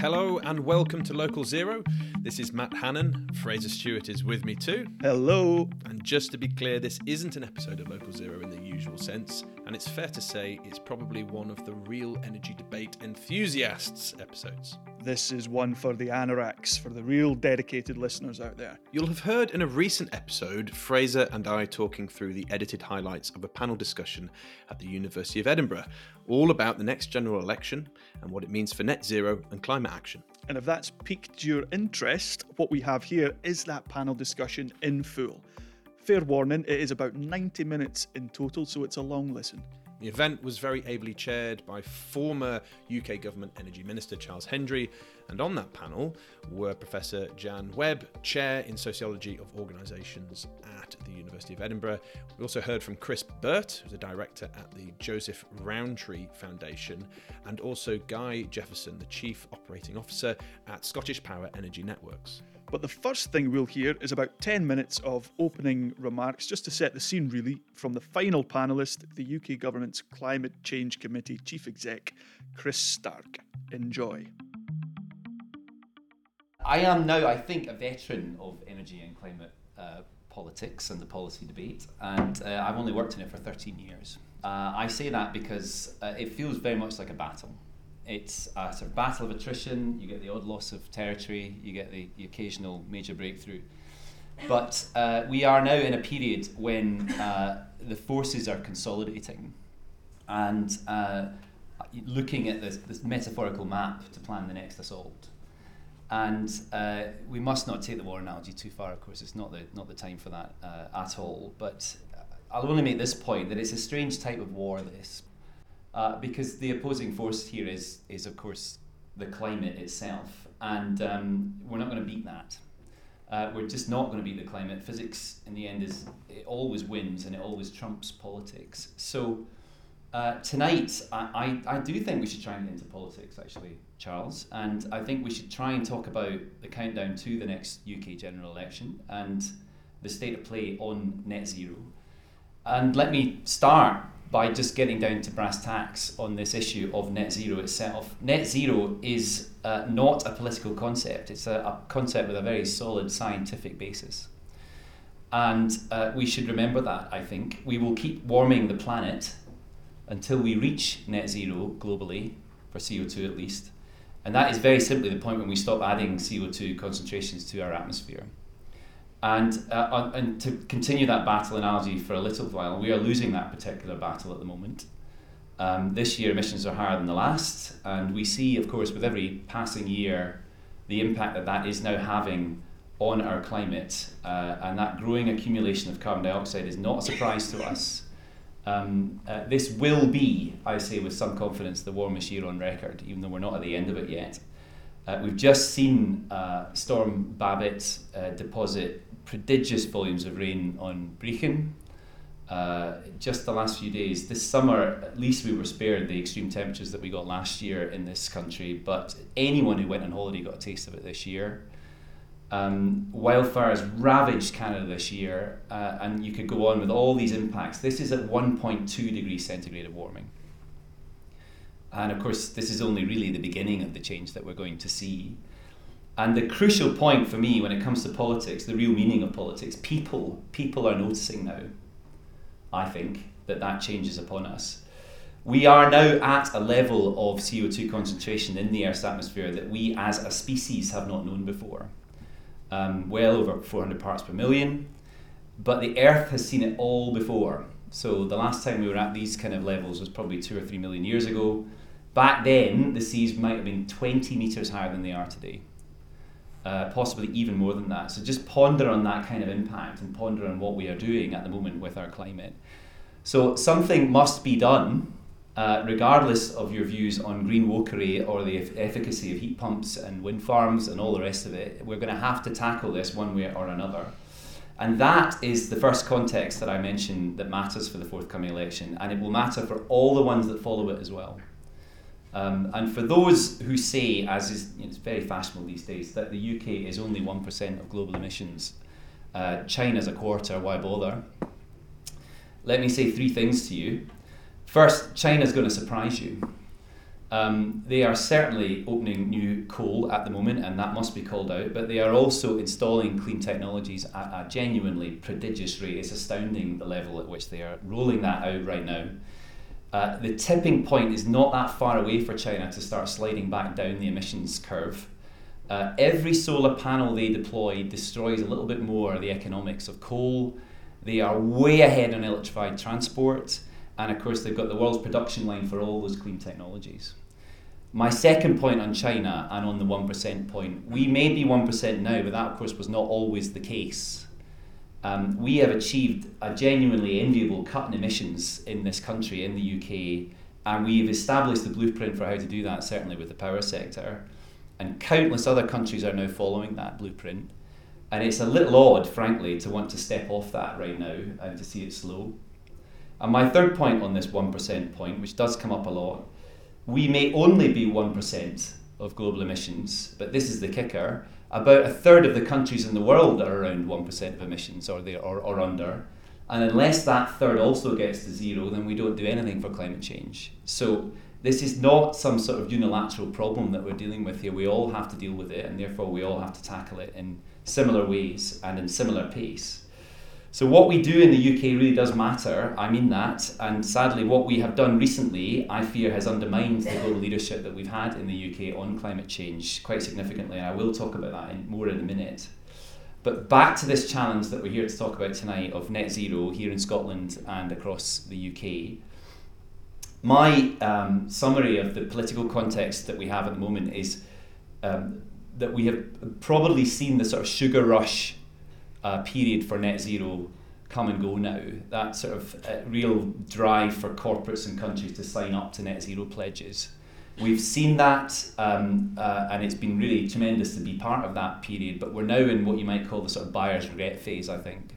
Hello and welcome to Local Zero. This is Matt Hannon. Fraser Stewart is with me too. Hello. And just to be clear, this isn't an episode of Local Zero in the usual sense, and it's fair to say it's probably one of the real energy debate enthusiasts episodes. This is one for the anoraks, for the real dedicated listeners out there. You'll have heard in a recent episode Fraser and I talking through the edited highlights of a panel discussion at the University of Edinburgh, all about the next general election and what it means for net zero and climate action. And if that's piqued your interest, what we have here is that panel discussion in full. Fair warning, it is about 90 minutes in total, so it's a long listen. The event was very ably chaired by former UK Government Energy Minister Charles Hendry, and on that panel were Professor Jan Webb, Chair in Sociology of Organisations at the University of Edinburgh. We also heard from Chris Birt, who's a director at the Joseph Rowntree Foundation, and also Guy Jefferson, the Chief Operating Officer at Scottish Power Energy Networks. But the first thing we'll hear is about 10 minutes of opening remarks, just to set the scene really, from the final panellist, the UK Government's Climate Change Committee Chief Exec, Chris Stark. Enjoy. I am now, I think, a veteran of energy and climate uh, politics and the policy debate, and uh, I've only worked in it for 13 years. Uh, I say that because uh, it feels very much like a battle. It's a sort of battle of attrition. You get the odd loss of territory. You get the, the occasional major breakthrough. But uh, we are now in a period when uh, the forces are consolidating and uh, looking at this, this metaphorical map to plan the next assault. And uh, we must not take the war analogy too far. Of course, it's not the not the time for that uh, at all. But I'll only make this point that it's a strange type of war. This uh, because the opposing force here is, is of course, the climate itself, and um, we're not going to beat that. Uh, we're just not going to beat the climate. Physics, in the end, is it always wins and it always trumps politics. So uh, tonight, I, I, I do think we should try and get into politics, actually, Charles, and I think we should try and talk about the countdown to the next UK general election and the state of play on net zero. And let me start by just getting down to brass tacks on this issue of net zero itself. Net zero is uh, not a political concept, it's a, a, concept with a very solid scientific basis. And uh, we should remember that, I think. We will keep warming the planet until we reach net zero globally, for CO2 at least. And that is very simply the point when we stop adding CO2 concentrations to our atmosphere. And, uh, and to continue that battle analogy for a little while, we are losing that particular battle at the moment. Um, this year, emissions are higher than the last, and we see, of course, with every passing year, the impact that that is now having on our climate. Uh, and that growing accumulation of carbon dioxide is not a surprise to us. Um, uh, this will be, I say with some confidence, the warmest year on record, even though we're not at the end of it yet. Uh, we've just seen uh, Storm Babet uh, deposit prodigious volumes of rain on Brechin. uh, just the last few days. This summer, at least we were spared the extreme temperatures that we got last year in this country, but anyone who went on holiday got a taste of it this year. Um, wildfires ravaged Canada this year, uh, and you could go on with all these impacts. This is at 1.2 degrees centigrade of warming. And of course, this is only really the beginning of the change that we're going to see. And the crucial point for me when it comes to politics, the real meaning of politics, people, people are noticing now, I think, that that change is upon us. We are now at a level of CO2 concentration in the Earth's atmosphere that we as a species have not known before. Um, well over 400 parts per million, but the Earth has seen it all before. So the last time we were at these kind of levels was probably two or three million years ago. Back then, the seas might have been 20 metres higher than they are today, uh, possibly even more than that. So just ponder on that kind of impact and ponder on what we are doing at the moment with our climate. So something must be done, uh, regardless of your views on green wokery or the efficacy of heat pumps and wind farms and all the rest of it. We're going to have to tackle this one way or another. And that is the first context that I mentioned that matters for the forthcoming election, and it will matter for all the ones that follow it as well. Um, and for those who say, as is you know, it's very fashionable these days, that the UK is only 1% of global emissions, uh, China's a quarter, why bother? Let me say three things to you. First, China's going to surprise you. Um, they are certainly opening new coal at the moment, and that must be called out, but they are also installing clean technologies at a genuinely prodigious rate. It's astounding the level at which they are rolling that out right now. Uh, the tipping point is not that far away for China to start sliding back down the emissions curve. Uh, every solar panel they deploy destroys a little bit more the economics of coal. They are way ahead on electrified transport. And of course, they've got the world's production line for all those clean technologies. My second point on China and on the 1% point, we may be 1% now, but that, of course, was not always the case. Um, we have achieved a genuinely enviable cut in emissions in this country, in the UK, and we've established the blueprint for how to do that, certainly with the power sector. And countless other countries are now following that blueprint. And it's a little odd, frankly, to want to step off that right now and to see it slow. And my third point on this 1% point, which does come up a lot, we may only be 1% of global emissions, but this is the kicker. About a third of the countries in the world are around 1% of emissions or, they, or, or under. And unless that third also gets to zero, then we don't do anything for climate change. So this is not some sort of unilateral problem that we're dealing with here. We all have to deal with it, and therefore we all have to tackle it in similar ways and in similar pace. So what we do in the UK really does matter. I mean that, and sadly, what we have done recently, I fear, has undermined the global leadership that we've had in the UK on climate change quite significantly. And I will talk about that in, more in a minute. But back to this challenge that we're here to talk about tonight of net zero here in Scotland and across the UK. My um, summary of the political context that we have at the moment is um, that we have probably seen the sort of sugar rush uh, period for net zero come and go now. That sort of uh, real drive for corporates and countries to sign up to net zero pledges. We've seen that, um, uh, and it's been really tremendous to be part of that period. But we're now in what you might call the sort of buyer's regret phase, I think.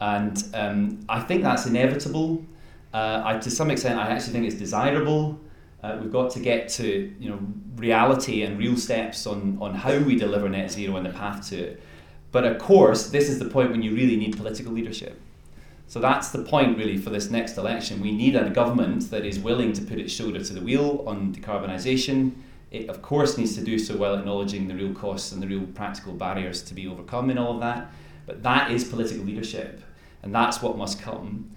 And um, I think that's inevitable. Uh, I, to some extent, I actually think it's desirable. Uh, we've got to get to you know reality and real steps on on how we deliver net zero and the path to it. But of course, this is the point when you really need political leadership. So that's the point really for this next election. We need a government that is willing to put its shoulder to the wheel on decarbonisation. It, of course, needs to do so while acknowledging the real costs and the real practical barriers to be overcome in all of that. But that is political leadership, and that's what must come.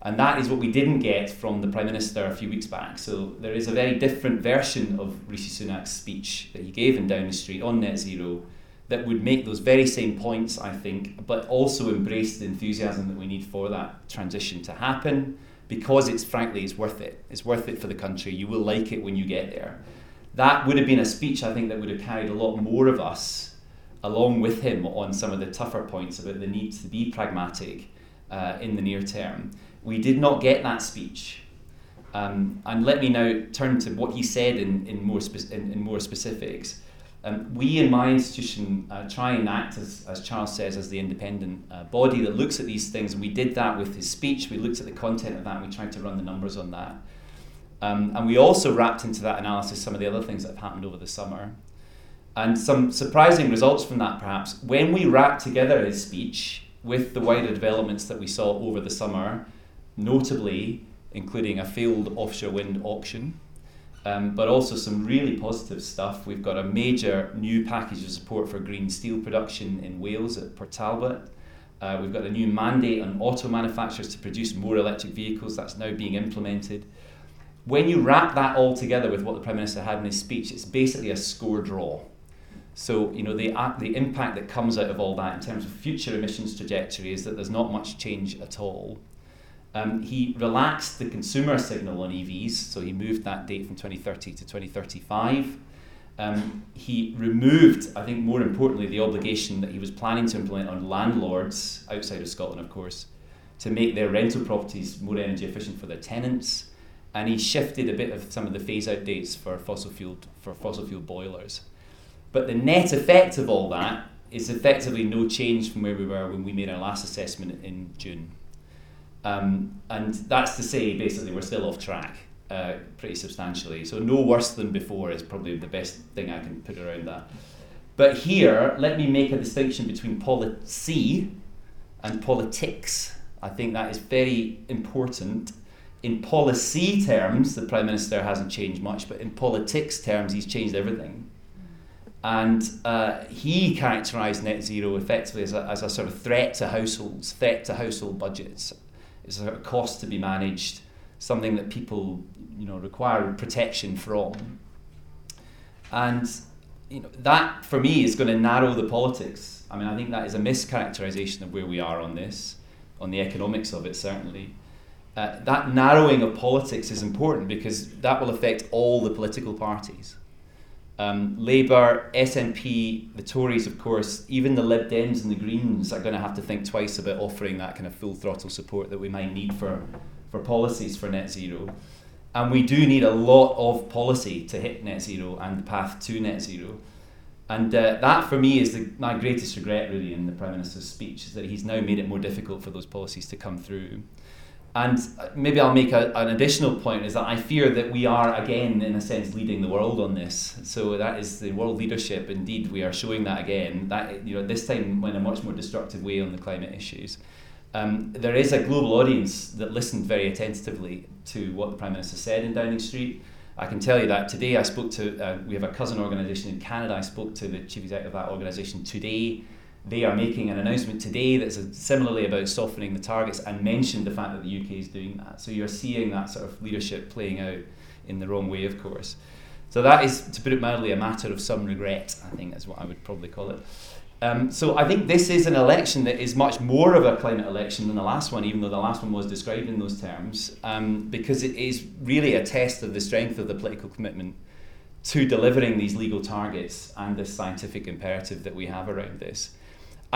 And that is what we didn't get from the Prime Minister a few weeks back. So there is a very different version of Rishi Sunak's speech that he gave in Downing Street on net zero that would make those very same points, I think, but also embrace the enthusiasm that we need for that transition to happen because it's frankly it's worth it. It's worth it for the country. You will like it when you get there. That would have been a speech I think that would have carried a lot more of us along with him on some of the tougher points about the need to be pragmatic uh, in the near term. We did not get that speech. Um, and let me now turn to what he said in, in, more, spe- in, in more specifics. Um, we in my institution uh, try and act, as, as Charles says, as the independent uh, body that looks at these things. We did that with his speech. We looked at the content of that and we tried to run the numbers on that. Um, and we also wrapped into that analysis some of the other things that have happened over the summer. And some surprising results from that, perhaps. When we wrapped together his speech with the wider developments that we saw over the summer, notably including a failed offshore wind auction, um, but also some really positive stuff. We've got a major new package of support for green steel production in Wales at Port Talbot. Uh, we've got a new mandate on auto manufacturers to produce more electric vehicles that's now being implemented. When you wrap that all together with what the Prime Minister had in his speech, it's basically a score draw. So, you know, the, the impact that comes out of all that in terms of future emissions trajectory is that there's not much change at all. Um, he relaxed the consumer signal on EVs, so he moved that date from 2030 to 2035. Um, he removed, I think more importantly, the obligation that he was planning to implement on landlords outside of Scotland, of course, to make their rental properties more energy efficient for their tenants. And he shifted a bit of some of the phase out dates for fossil fuel for fossil fuel boilers. But the net effect of all that is effectively no change from where we were when we made our last assessment in June. Um, and that's to say, basically, we're still off track uh, pretty substantially. So, no worse than before is probably the best thing I can put around that. But here, let me make a distinction between policy and politics. I think that is very important. In policy terms, the Prime Minister hasn't changed much, but in politics terms, he's changed everything. And uh, he characterised net zero effectively as a, as a sort of threat to households, threat to household budgets. It's a cost to be managed, something that people you know, require protection from. And you know, that, for me, is going to narrow the politics. I mean, I think that is a mischaracterization of where we are on this, on the economics of it, certainly. Uh, that narrowing of politics is important because that will affect all the political parties. Um, Labour, SNP, the Tories, of course, even the Lib Dems and the Greens are going to have to think twice about offering that kind of full throttle support that we might need for, for policies for net zero. And we do need a lot of policy to hit net zero and the path to net zero. And uh, that, for me, is the, my greatest regret, really, in the Prime Minister's speech, is that he's now made it more difficult for those policies to come through. And uh, maybe I'll make a, an additional point is that I fear that we are again, in a sense, leading the world on this. So that is the world leadership. Indeed, we are showing that again. That you know, this time in a much more destructive way on the climate issues. Um, there is a global audience that listened very attentively to what the Prime Minister said in Downing Street. I can tell you that today I spoke to, uh, we have a cousin organisation in Canada, I spoke to the chief executive of that organisation today they are making an announcement today that's similarly about softening the targets and mentioned the fact that the UK is doing that. So you're seeing that sort of leadership playing out in the wrong way, of course. So that is, to put it mildly, a matter of some regret, I think is what I would probably call it. Um, so I think this is an election that is much more of a climate election than the last one, even though the last one was described in those terms, um, because it is really a test of the strength of the political commitment to delivering these legal targets and this scientific imperative that we have around this.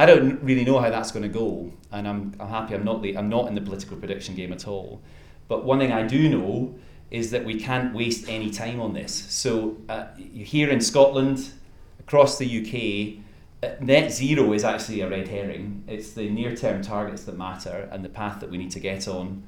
I don't really know how that's going to go, and I'm, I'm happy I'm not the, I'm not in the political prediction game at all. But one thing I do know is that we can't waste any time on this. So uh, here in Scotland, across the UK, uh, net zero is actually a red herring. It's the near-term targets that matter and the path that we need to get on.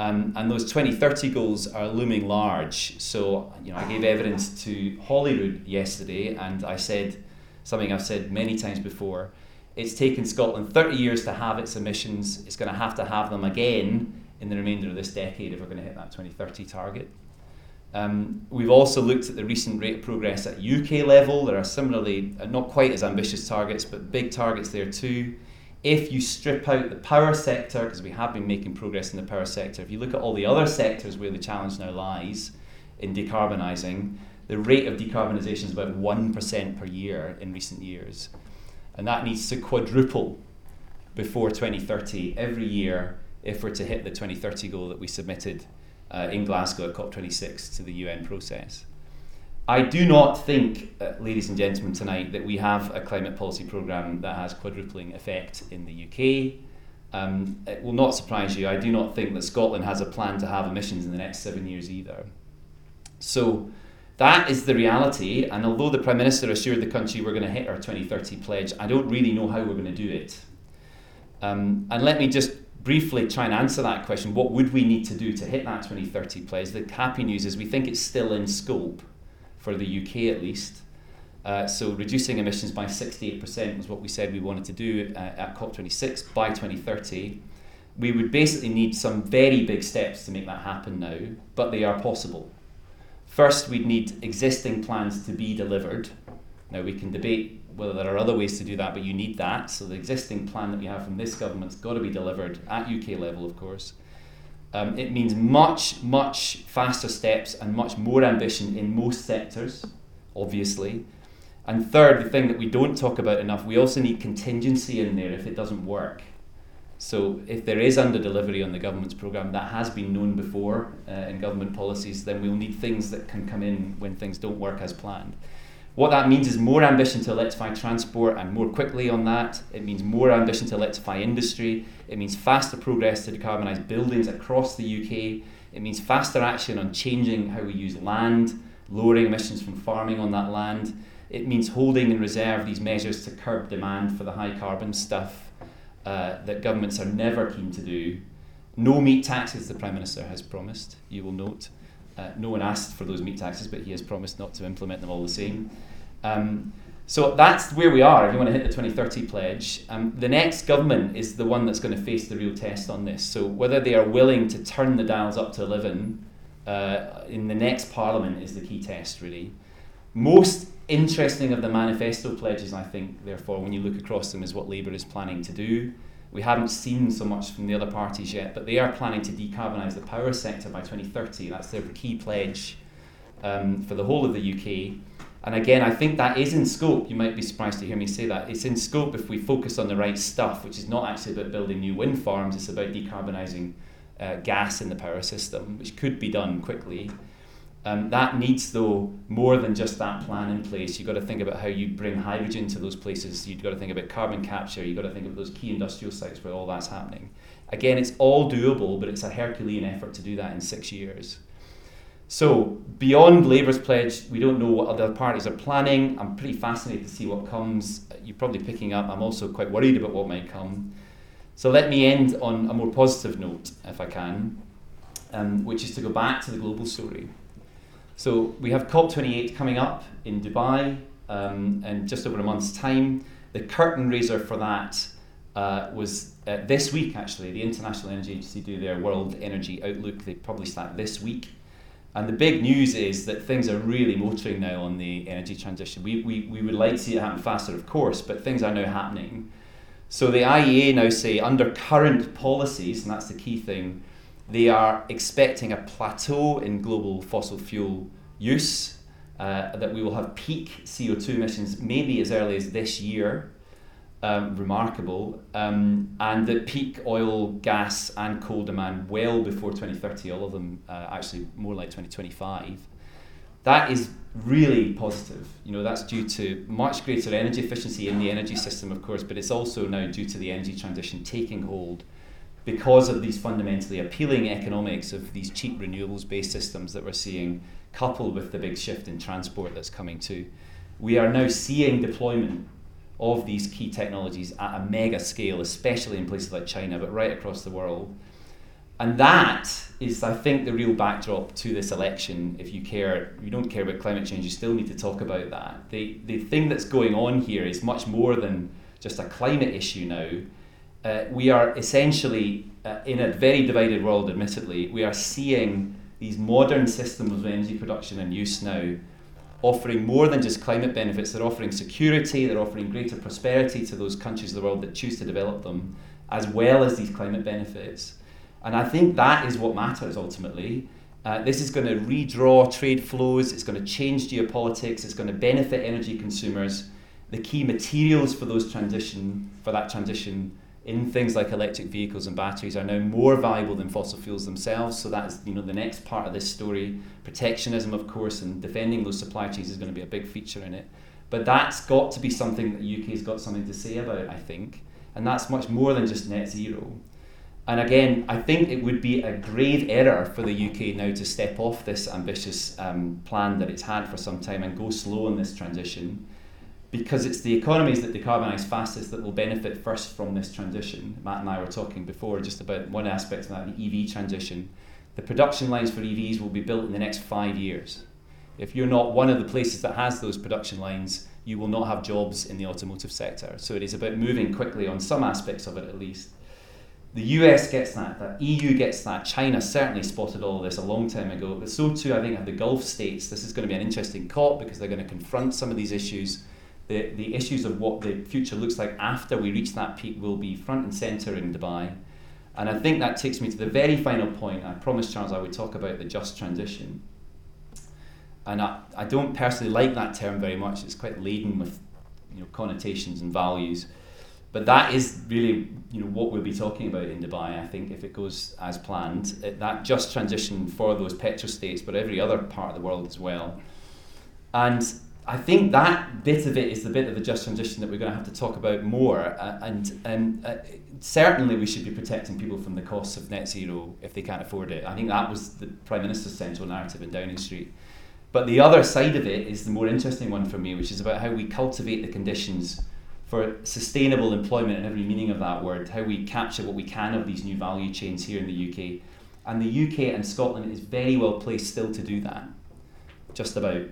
Um, and those 2030 goals are looming large. So, you know, I gave evidence to Holyrood yesterday, and I said something I've said many times before it's taken Scotland 30 years to have its emissions. It's going to have to have them again in the remainder of this decade if we're going to hit that 2030 target. Um, we've also looked at the recent rate of progress at UK level. There are similarly uh, not quite as ambitious targets, but big targets there too. If you strip out the power sector, because we have been making progress in the power sector, if you look at all the other sectors where the challenge now lies in decarbonising, the rate of decarbonisation is about 1% per year in recent years and that needs to quadruple before 2030 every year if we're to hit the 2030 goal that we submitted uh, in Glasgow at COP26 to the UN process. I do not think, uh, ladies and gentlemen, tonight that we have a climate policy programme that has quadrupling effect in the UK. Um, it will not surprise you, I do not think that Scotland has a plan to have emissions in the next seven years either. So that is the reality. And although the Prime Minister assured the country we're going to hit our 2030 pledge, I don't really know how we're going to do it. Um, and let me just briefly try and answer that question. What would we need to do to hit that 2030 pledge? The happy news is we think it's still in scope for the UK at least. Uh, so reducing emissions by 68% was what we said we wanted to do uh, at COP26 by 2030. We would basically need some very big steps to make that happen now, but they are possible. First, we'd need existing plans to be delivered. Now, we can debate whether there are other ways to do that, but you need that. So, the existing plan that we have from this government's got to be delivered at UK level, of course. Um, it means much, much faster steps and much more ambition in most sectors, obviously. And third, the thing that we don't talk about enough, we also need contingency in there if it doesn't work. So if there is under delivery on the government's programme, that has been known before uh, in government policies, then we'll need things that can come in when things don't work as planned. What that means is more ambition to electrify transport and more quickly on that. It means more ambition to electrify industry. It means faster progress to decarbonise buildings across the UK. It means faster action on changing how we use land, lowering emissions from farming on that land. It means holding in reserve these measures to curb demand for the high carbon stuff uh, that governments are never keen to do. No meat taxes, the Prime Minister has promised, you will note. Uh, no one asked for those meat taxes, but he has promised not to implement them all the same. Um, so that's where we are if you want to hit the 2030 pledge. Um, the next government is the one that's going to face the real test on this. So whether they are willing to turn the dials up to 11 uh, in the next parliament is the key test, really. Most interesting of the manifesto pledges, I think, therefore, when you look across them, is what Labour is planning to do. We haven't seen so much from the other parties yet, but they are planning to decarbonise the power sector by 2030. That's their key pledge um, for the whole of the UK. And again, I think that is in scope. You might be surprised to hear me say that. It's in scope if we focus on the right stuff, which is not actually about building new wind farms, it's about decarbonising uh, gas in the power system, which could be done quickly. Um, that needs, though, more than just that plan in place. You've got to think about how you bring hydrogen to those places. You've got to think about carbon capture. You've got to think of those key industrial sites where all that's happening. Again, it's all doable, but it's a Herculean effort to do that in six years. So, beyond Labour's pledge, we don't know what other parties are planning. I'm pretty fascinated to see what comes. You're probably picking up. I'm also quite worried about what might come. So, let me end on a more positive note, if I can, um, which is to go back to the global story. So we have COP28 coming up in Dubai um, in just over a month's time. The curtain raiser for that uh, was uh, this week, actually. The International Energy Agency do their World Energy Outlook. They published that this week. And the big news is that things are really motoring now on the energy transition. We, we, we would like to see it happen faster, of course, but things are now happening. So the IEA now say under current policies, and that's the key thing, they are expecting a plateau in global fossil fuel use, uh, that we will have peak CO2 emissions maybe as early as this year. Um, remarkable, um, and that peak oil, gas, and coal demand well before 2030, all of them uh, actually more like 2025. That is really positive. You know, that's due to much greater energy efficiency in the energy system, of course, but it's also now due to the energy transition taking hold because of these fundamentally appealing economics of these cheap renewables based systems that we're seeing, coupled with the big shift in transport that's coming too, we are now seeing deployment of these key technologies at a mega scale, especially in places like China, but right across the world. And that is, I think, the real backdrop to this election. If you care, you don't care about climate change, you still need to talk about that. The, the thing that's going on here is much more than just a climate issue now uh, we are essentially uh, in a very divided world, admittedly, we are seeing these modern systems of energy production and use now offering more than just climate benefits, they're offering security, they're offering greater prosperity to those countries of the world that choose to develop them, as well as these climate benefits. And I think that is what matters ultimately. Uh, this is going to redraw trade flows, it's going to change geopolitics, it's going to benefit energy consumers. The key materials for those transition for that transition in things like electric vehicles and batteries are now more valuable than fossil fuels themselves. So that's you know the next part of this story. Protectionism, of course, and defending those supply chains is going to be a big feature in it. But that's got to be something that the UK's got something to say about, I think, and that's much more than just net zero. And again, I think it would be a grave error for the UK now to step off this ambitious um, plan that it's had for some time and go slow in this transition because it's the economies that decarbonise fastest that will benefit first from this transition. Matt and I were talking before just about one aspect of that, the EV transition. The production lines for EVs will be built in the next five years. If you're not one of the places that has those production lines, you will not have jobs in the automotive sector. So it is about moving quickly on some aspects of it at least. The US gets that, the EU gets that, China certainly spotted all this a long time ago. But so too, I think, have the Gulf states. This is going to be an interesting COP because they're going to confront some of these issues the, the issues of what the future looks like after we reach that peak will be front and centre in Dubai. And I think that takes me to the very final point. I promised Charles I would talk about the just transition. And I, I don't personally like that term very much. It's quite laden with you know, connotations and values. But that is really you know, what we'll be talking about in Dubai, I think, if it goes as planned. It, that just transition for those petrostates, but every other part of the world as well. And I think that bit of it is the bit of the just transition that we're going to have to talk about more. Uh, and and uh, certainly we should be protecting people from the costs of net zero if they can't afford it. I think that was the Prime Minister's central narrative in Downing Street. But the other side of it is the more interesting one for me, which is about how we cultivate the conditions for sustainable employment in every meaning of that word, how we capture what we can of these new value chains here in the UK. And the UK and Scotland is very well placed still to do that, just about.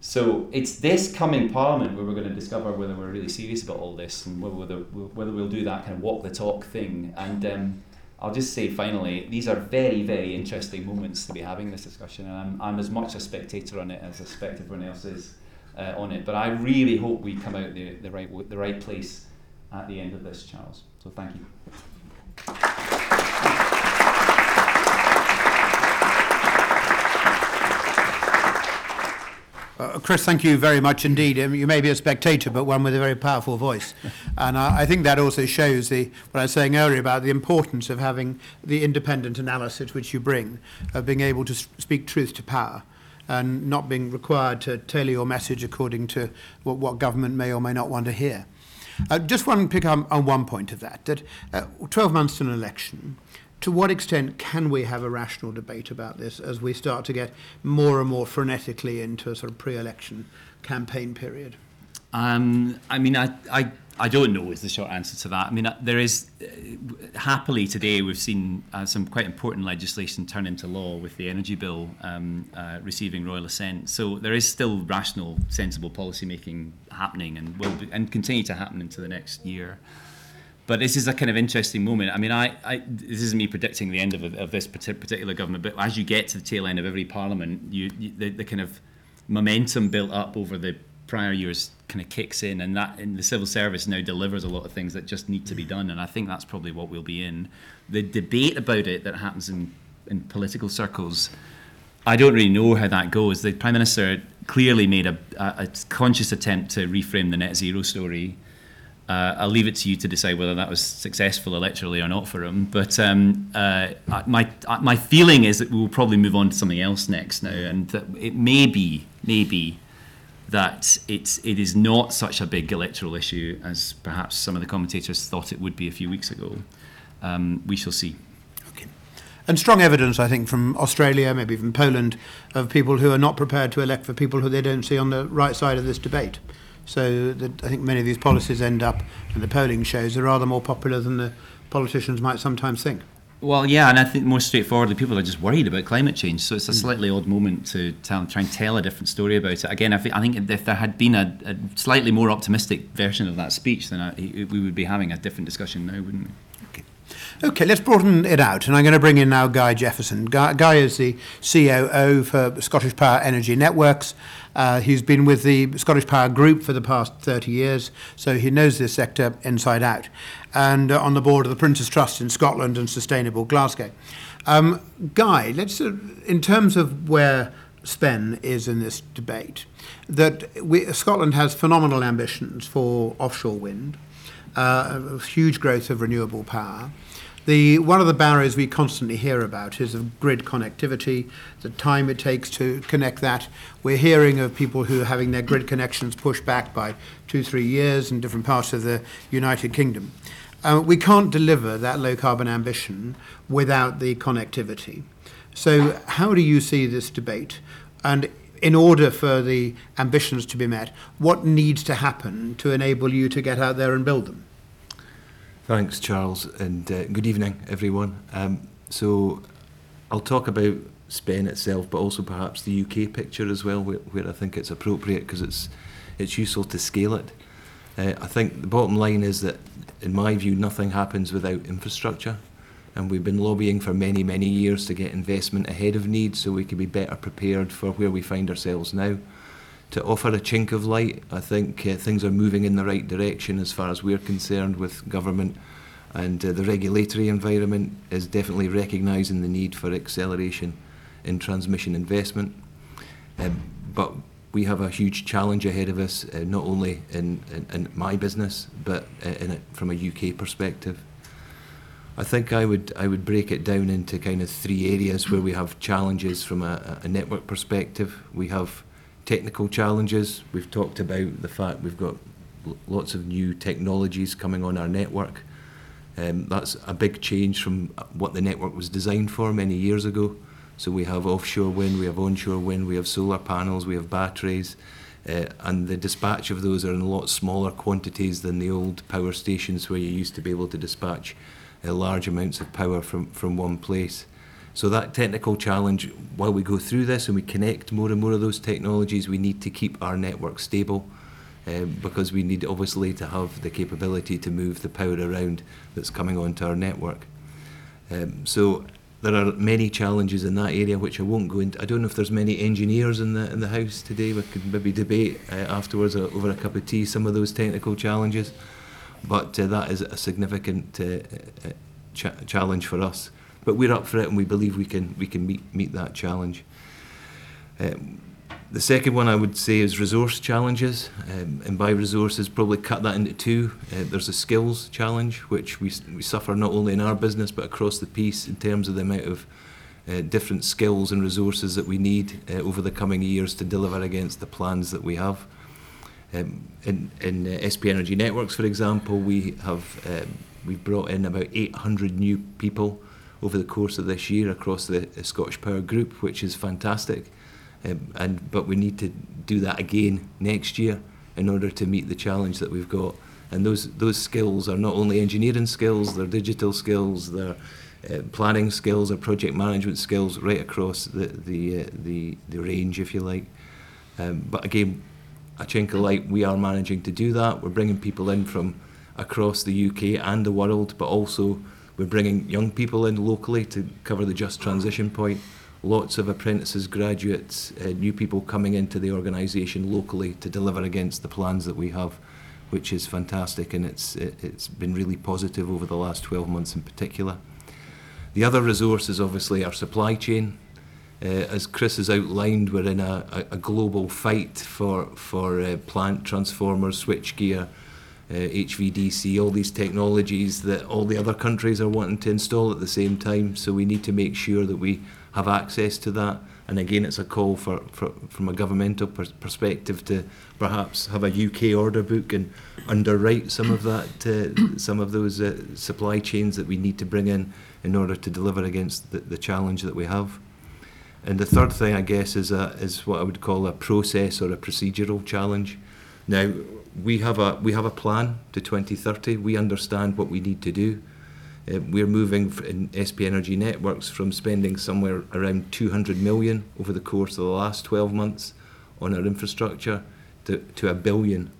So it's this coming Parliament where we're going to discover whether we're really serious about all this and whether, whether we'll do that kind of walk the talk thing. And um, I'll just say finally, these are very, very interesting moments to be having this discussion. And I'm, I'm as much a spectator on it as I suspect everyone else is uh, on it. But I really hope we come out the, the, right, the right place at the end of this, Charles. So thank you. Uh, Chris, thank you very much indeed. Um, you may be a spectator, but one with a very powerful voice. and I, I think that also shows the, what I was saying earlier about the importance of having the independent analysis which you bring, of being able to speak truth to power and not being required to tailor your message according to what, what government may or may not want to hear. Uh, just one pick on, on one point of that, that uh, 12 months to an election, to what extent can we have a rational debate about this as we start to get more and more frenetically into a sort of pre-election campaign period? Um, I mean, I, I, I don't know is the short answer to that. I mean, uh, there is uh, happily today we've seen uh, some quite important legislation turn into law with the energy bill um, uh, receiving royal assent. So there is still rational, sensible policy making happening and will be, and continue to happen into the next year. But this is a kind of interesting moment. I mean, I, I this isn't me predicting the end of, of this particular government, but as you get to the tail end of every parliament, you, you the, the kind of momentum built up over the prior years kind of kicks in, and that and the civil service now delivers a lot of things that just need to be done. And I think that's probably what we'll be in. The debate about it that happens in in political circles. I don't really know how that goes. The prime minister clearly made a, a, a conscious attempt to reframe the net zero story uh, I'll leave it to you to decide whether that was successful electorally or not for him. But um, uh, my my feeling is that we will probably move on to something else next now, and that it may be maybe that it's it is not such a big electoral issue as perhaps some of the commentators thought it would be a few weeks ago. Um, we shall see. Okay. And strong evidence, I think, from Australia, maybe even Poland, of people who are not prepared to elect for people who they don't see on the right side of this debate. So that I think many of these policies end up, and the polling shows, are rather more popular than the politicians might sometimes think. Well, yeah, and I think more straightforwardly, people are just worried about climate change. So it's a hmm. slightly odd moment to tell, try and tell a different story about it. Again, I think, I think if there had been a, a slightly more optimistic version of that speech, then I, we would be having a different discussion now, wouldn't we? Okay. Okay, let's broaden it out, and I'm going to bring in now Guy Jefferson. Guy, Guy is the COO for Scottish Power Energy Networks. Uh, he's been with the Scottish Power Group for the past 30 years, so he knows this sector inside out. And uh, on the board of the Prince's Trust in Scotland and Sustainable Glasgow. Um, Guy, let's, uh, in terms of where SPEN is in this debate, that we, Scotland has phenomenal ambitions for offshore wind, uh, huge growth of renewable power. The, one of the barriers we constantly hear about is of grid connectivity, the time it takes to connect that. We're hearing of people who are having their grid connections pushed back by two, three years in different parts of the United Kingdom. Uh, we can't deliver that low carbon ambition without the connectivity. So, how do you see this debate? And in order for the ambitions to be met, what needs to happen to enable you to get out there and build them? Thanks, Charles, and uh, good evening, everyone. Um, so, I'll talk about SPEN itself, but also perhaps the UK picture as well, where, where I think it's appropriate because it's it's useful to scale it. Uh, I think the bottom line is that, in my view, nothing happens without infrastructure, and we've been lobbying for many, many years to get investment ahead of need so we can be better prepared for where we find ourselves now. To offer a chink of light, I think uh, things are moving in the right direction as far as we're concerned with government and uh, the regulatory environment is definitely recognising the need for acceleration in transmission investment. Um, but we have a huge challenge ahead of us, uh, not only in, in, in, my business, but uh, in from a UK perspective. I think I would I would break it down into kind of three areas where we have challenges from a, a network perspective. We have technical challenges. We've talked about the fact we've got lots of new technologies coming on our network. Um, that's a big change from what the network was designed for many years ago. So we have offshore wind, we have onshore wind, we have solar panels, we have batteries, uh, and the dispatch of those are in a lot smaller quantities than the old power stations where you used to be able to dispatch uh, large amounts of power from, from one place. So that technical challenge, while we go through this and we connect more and more of those technologies, we need to keep our network stable um, because we need obviously to have the capability to move the power around that's coming onto our network. Um, so there are many challenges in that area which I won't go into. I don't know if there's many engineers in the in the house today. We could maybe debate uh, afterwards uh, over a cup of tea some of those technical challenges, but uh, that is a significant uh, uh, cha challenge for us. But we're up for it, and we believe we can we can meet meet that challenge. Um, the second one I would say is resource challenges, um, and by resources probably cut that into two. Uh, there's a skills challenge, which we, we suffer not only in our business but across the piece in terms of the amount of uh, different skills and resources that we need uh, over the coming years to deliver against the plans that we have. Um, in in uh, SP Energy Networks, for example, we have um, we've brought in about 800 new people over the course of this year across the, Scottish Power Group, which is fantastic. Um, and but we need to do that again next year in order to meet the challenge that we've got. And those those skills are not only engineering skills, they're digital skills, they're uh, planning skills, they're project management skills, right across the the uh, the, the range, if you like. Um, but again, a chink of light, we are managing to do that. We're bringing people in from across the UK and the world, but also we're bringing young people in locally to cover the just transition point lots of apprentices, graduates, uh, new people coming into the organisation locally to deliver against the plans that we have, which is fantastic and it's, it, it's been really positive over the last 12 months in particular. The other resource is obviously our supply chain. Uh, as Chris has outlined, we're in a, a, a global fight for, for uh, plant transformers, switchgear, uh, HVDC, all these technologies that all the other countries are wanting to install at the same time. So we need to make sure that we have access to that. And again, it's a call for, for from a governmental pers perspective to perhaps have a UK order book and underwrite some of that, uh, some of those uh, supply chains that we need to bring in in order to deliver against the, the challenge that we have. And the third thing, I guess, is a, is what I would call a process or a procedural challenge. Now, we have a we have a plan to 2030. We understand what we need to do. Uh, we're moving in SP Energy Networks from spending somewhere around 200 million over the course of the last 12 months on our infrastructure to, to a billion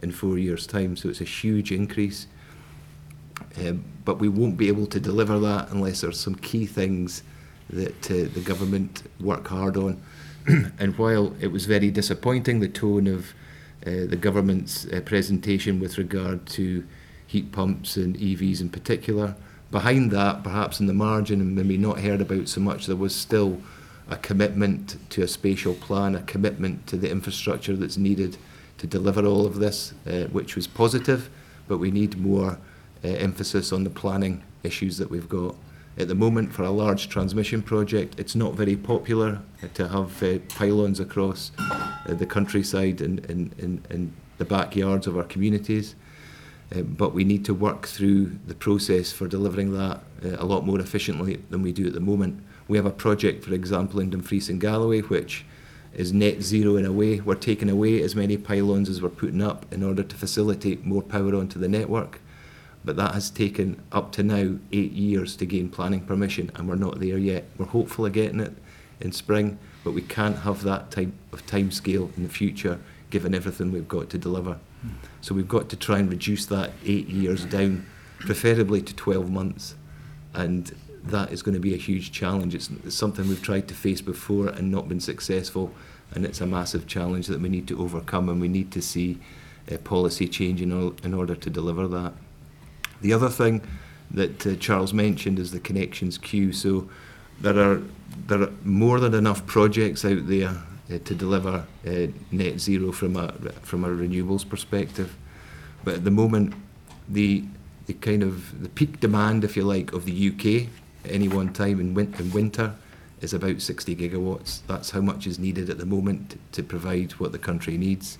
in four years' time. So it's a huge increase. Um, but we won't be able to deliver that unless there's some key things that uh, the government work hard on. and while it was very disappointing, the tone of uh, the government's uh, presentation with regard to heat pumps and EVs in particular. Behind that, perhaps in the margin, and maybe not heard about so much, there was still a commitment to a spatial plan, a commitment to the infrastructure that's needed to deliver all of this, uh, which was positive, but we need more uh, emphasis on the planning issues that we've got. At the moment, for a large transmission project, it's not very popular to have uh, pylons across uh, the countryside and in the backyards of our communities. Uh, but we need to work through the process for delivering that uh, a lot more efficiently than we do at the moment. We have a project, for example, in Dumfries and Galloway, which is net zero in a way. We're taking away as many pylons as we're putting up in order to facilitate more power onto the network. But that has taken up to now eight years to gain planning permission, and we're not there yet. We're hopeful of getting it in spring, but we can't have that type of time scale in the future given everything we've got to deliver. So we've got to try and reduce that eight years down, preferably to 12 months. And that is going to be a huge challenge. It's, it's something we've tried to face before and not been successful. And it's a massive challenge that we need to overcome, and we need to see uh, policy change in, all, in order to deliver that. The other thing that uh, Charles mentioned is the connections queue. So there are there are more than enough projects out there uh, to deliver uh, net zero from a from a renewables perspective. But at the moment, the the kind of the peak demand, if you like, of the UK at any one time in, win- in winter is about 60 gigawatts. That's how much is needed at the moment to provide what the country needs.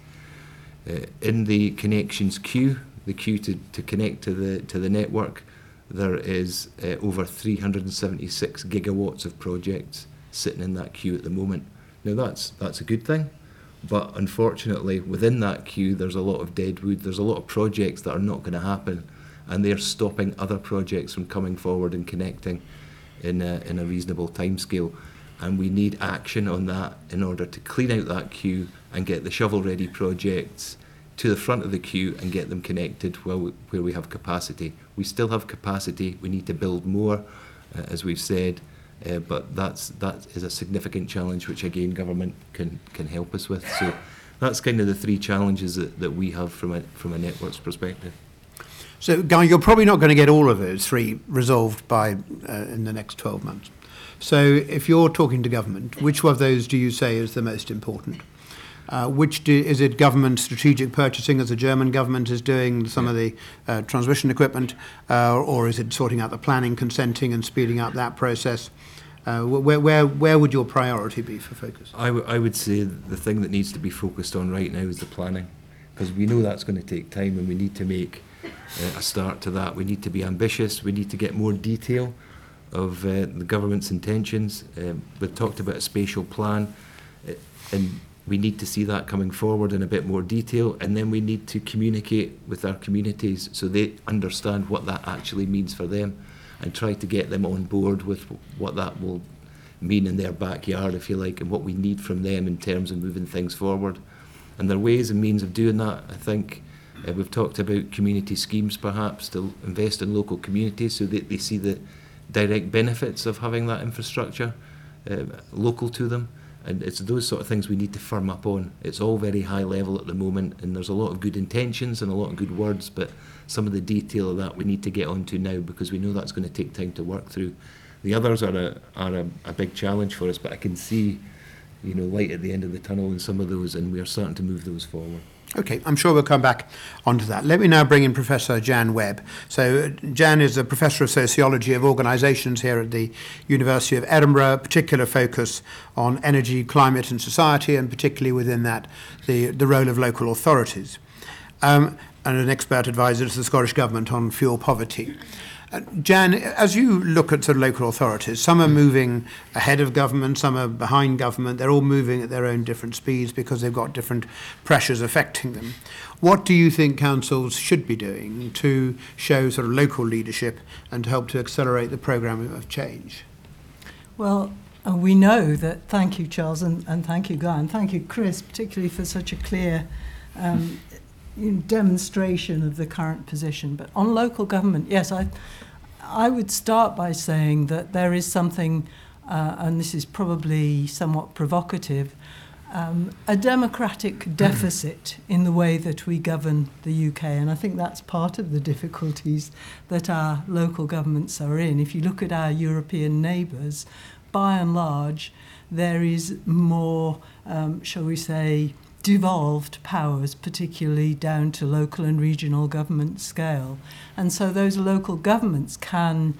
Uh, in the connections queue, the queue to, to connect to the to the network, there is uh, over 376 gigawatts of projects sitting in that queue at the moment. Now that's that's a good thing, but unfortunately within that queue there's a lot of dead wood. There's a lot of projects that are not going to happen, and they're stopping other projects from coming forward and connecting in a, in a reasonable timescale. And we need action on that in order to clean out that queue and get the shovel-ready projects to the front of the queue and get them connected where we, where we have capacity. We still have capacity. We need to build more, uh, as we've said, uh, but that's that is a significant challenge which again government can can help us with. So that's kind of the three challenges that, that we have from a from a networks perspective. So, Guy, you're probably not going to get all of those three resolved by uh, in the next 12 months. So, if you're talking to government, which one of those do you say is the most important? Uh, which do, is it government strategic purchasing, as the German government is doing some of the uh, transmission equipment, uh, or is it sorting out the planning, consenting, and speeding up that process? Uh, where, where, where would your priority be for focus? I, w- I would say the thing that needs to be focused on right now is the planning, because we know that's going to take time, and we need to make uh, a start to that. We need to be ambitious. We need to get more detail of uh, the government's intentions. Um, we've talked about a spatial plan, uh, and we need to see that coming forward in a bit more detail. And then we need to communicate with our communities so they understand what that actually means for them, and try to get them on board with what that will mean in their backyard, if you like, and what we need from them in terms of moving things forward. And there are ways and means of doing that, I think. Uh, we've talked about community schemes perhaps to invest in local communities so that they see the direct benefits of having that infrastructure uh, local to them. And it's those sort of things we need to firm up on. It's all very high level at the moment, and there's a lot of good intentions and a lot of good words, but some of the detail of that we need to get onto now because we know that's going to take time to work through. The others are a, are a, a big challenge for us, but I can see, you know, light at the end of the tunnel in some of those, and we are starting to move those forward. Okay, I'm sure we'll come back onto that. Let me now bring in Professor Jan Webb. So, Jan is a professor of sociology of organisations here at the University of Edinburgh, particular focus on energy, climate, and society, and particularly within that, the, the role of local authorities. Um, and an expert advisor to the Scottish Government on fuel poverty. Jan, as you look at sort of local authorities, some are moving ahead of government, some are behind government. They're all moving at their own different speeds because they've got different pressures affecting them. What do you think councils should be doing to show sort of local leadership and to help to accelerate the programme of change? Well, uh, we know that, thank you, Charles, and, and thank you, Guy, and thank you, Chris, particularly for such a clear um, demonstration of the current position. But on local government, yes, I, I would start by saying that there is something, uh, and this is probably somewhat provocative, um, a democratic deficit in the way that we govern the UK. And I think that's part of the difficulties that our local governments are in. If you look at our European neighbours, by and large, there is more, um, shall we say, devolved powers, particularly down to local and regional government scale. And so those local governments can,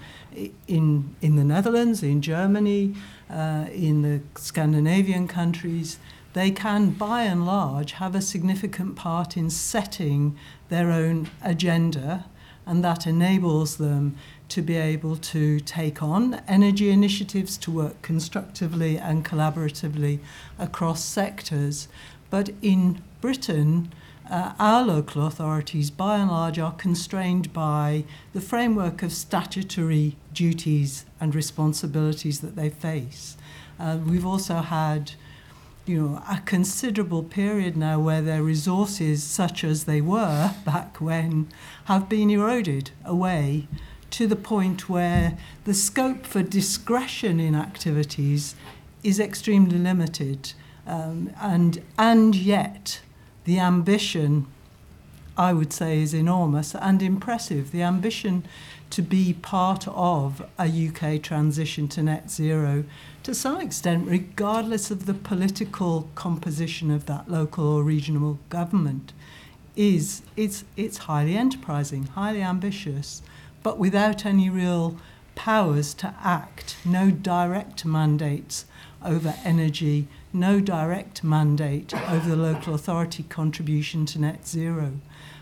in, in the Netherlands, in Germany, uh, in the Scandinavian countries, they can, by and large, have a significant part in setting their own agenda, and that enables them to be able to take on energy initiatives to work constructively and collaboratively across sectors. But in Britain, uh, our local authorities, by and large, are constrained by the framework of statutory duties and responsibilities that they face. Uh, we've also had you know, a considerable period now where their resources, such as they were back when, have been eroded away to the point where the scope for discretion in activities is extremely limited. Um, and, and yet, the ambition, I would say, is enormous and impressive. The ambition to be part of a UK transition to net zero to some extent, regardless of the political composition of that local or regional government, is it's, it's highly enterprising, highly ambitious, but without any real powers to act, no direct mandates over energy, no direct mandate over the local authority contribution to net zero.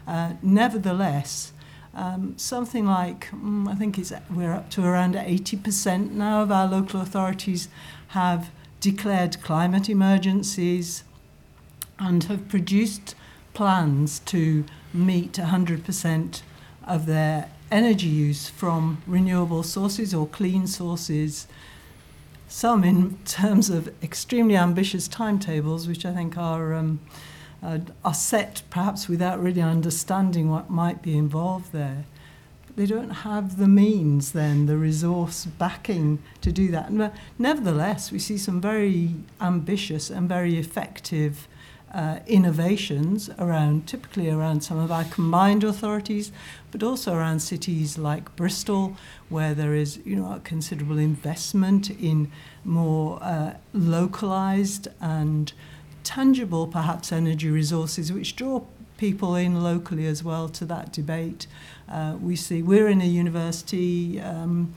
Uh, nevertheless, um, something like, mm, I think we're up to around 80% now of our local authorities have declared climate emergencies and have produced plans to meet 100% of their energy use from renewable sources or clean sources. Some in terms of extremely ambitious timetables, which I think are um, uh, are set perhaps without really understanding what might be involved there. They don't have the means, then, the resource backing to do that. Nevertheless, we see some very ambitious and very effective uh, innovations around, typically around some of our combined authorities, but also around cities like Bristol, where there is you know a considerable investment in more uh, localized and tangible, perhaps, energy resources, which draw people in locally as well to that debate. Uh, we see we're in a university. Um,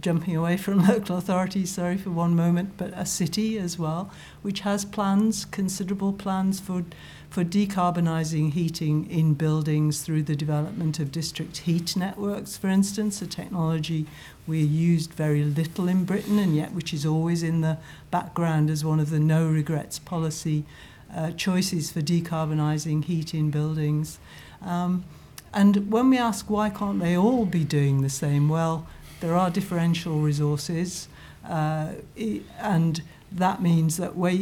jumping away from local authorities, sorry for one moment, but a city as well, which has plans, considerable plans for for decarbonising heating in buildings through the development of district heat networks, for instance, a technology we used very little in Britain and yet which is always in the background as one of the no regrets policy uh, choices for decarbonising heat in buildings. Um, and when we ask why can't they all be doing the same, well, there are differential resources uh, and that means that where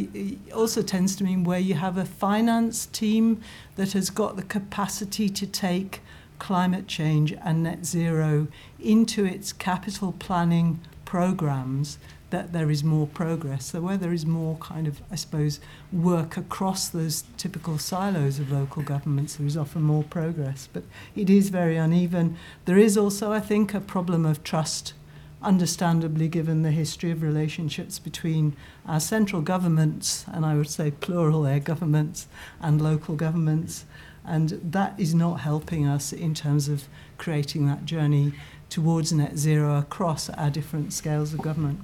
also tends to mean where you have a finance team that has got the capacity to take climate change and net zero into its capital planning programs that there is more progress. So where there is more kind of, I suppose, work across those typical silos of local governments, there is often more progress. But it is very uneven. There is also, I think, a problem of trust understandably given the history of relationships between our central governments, and I would say plural there, governments and local governments. And that is not helping us in terms of creating that journey towards net zero across our different scales of government.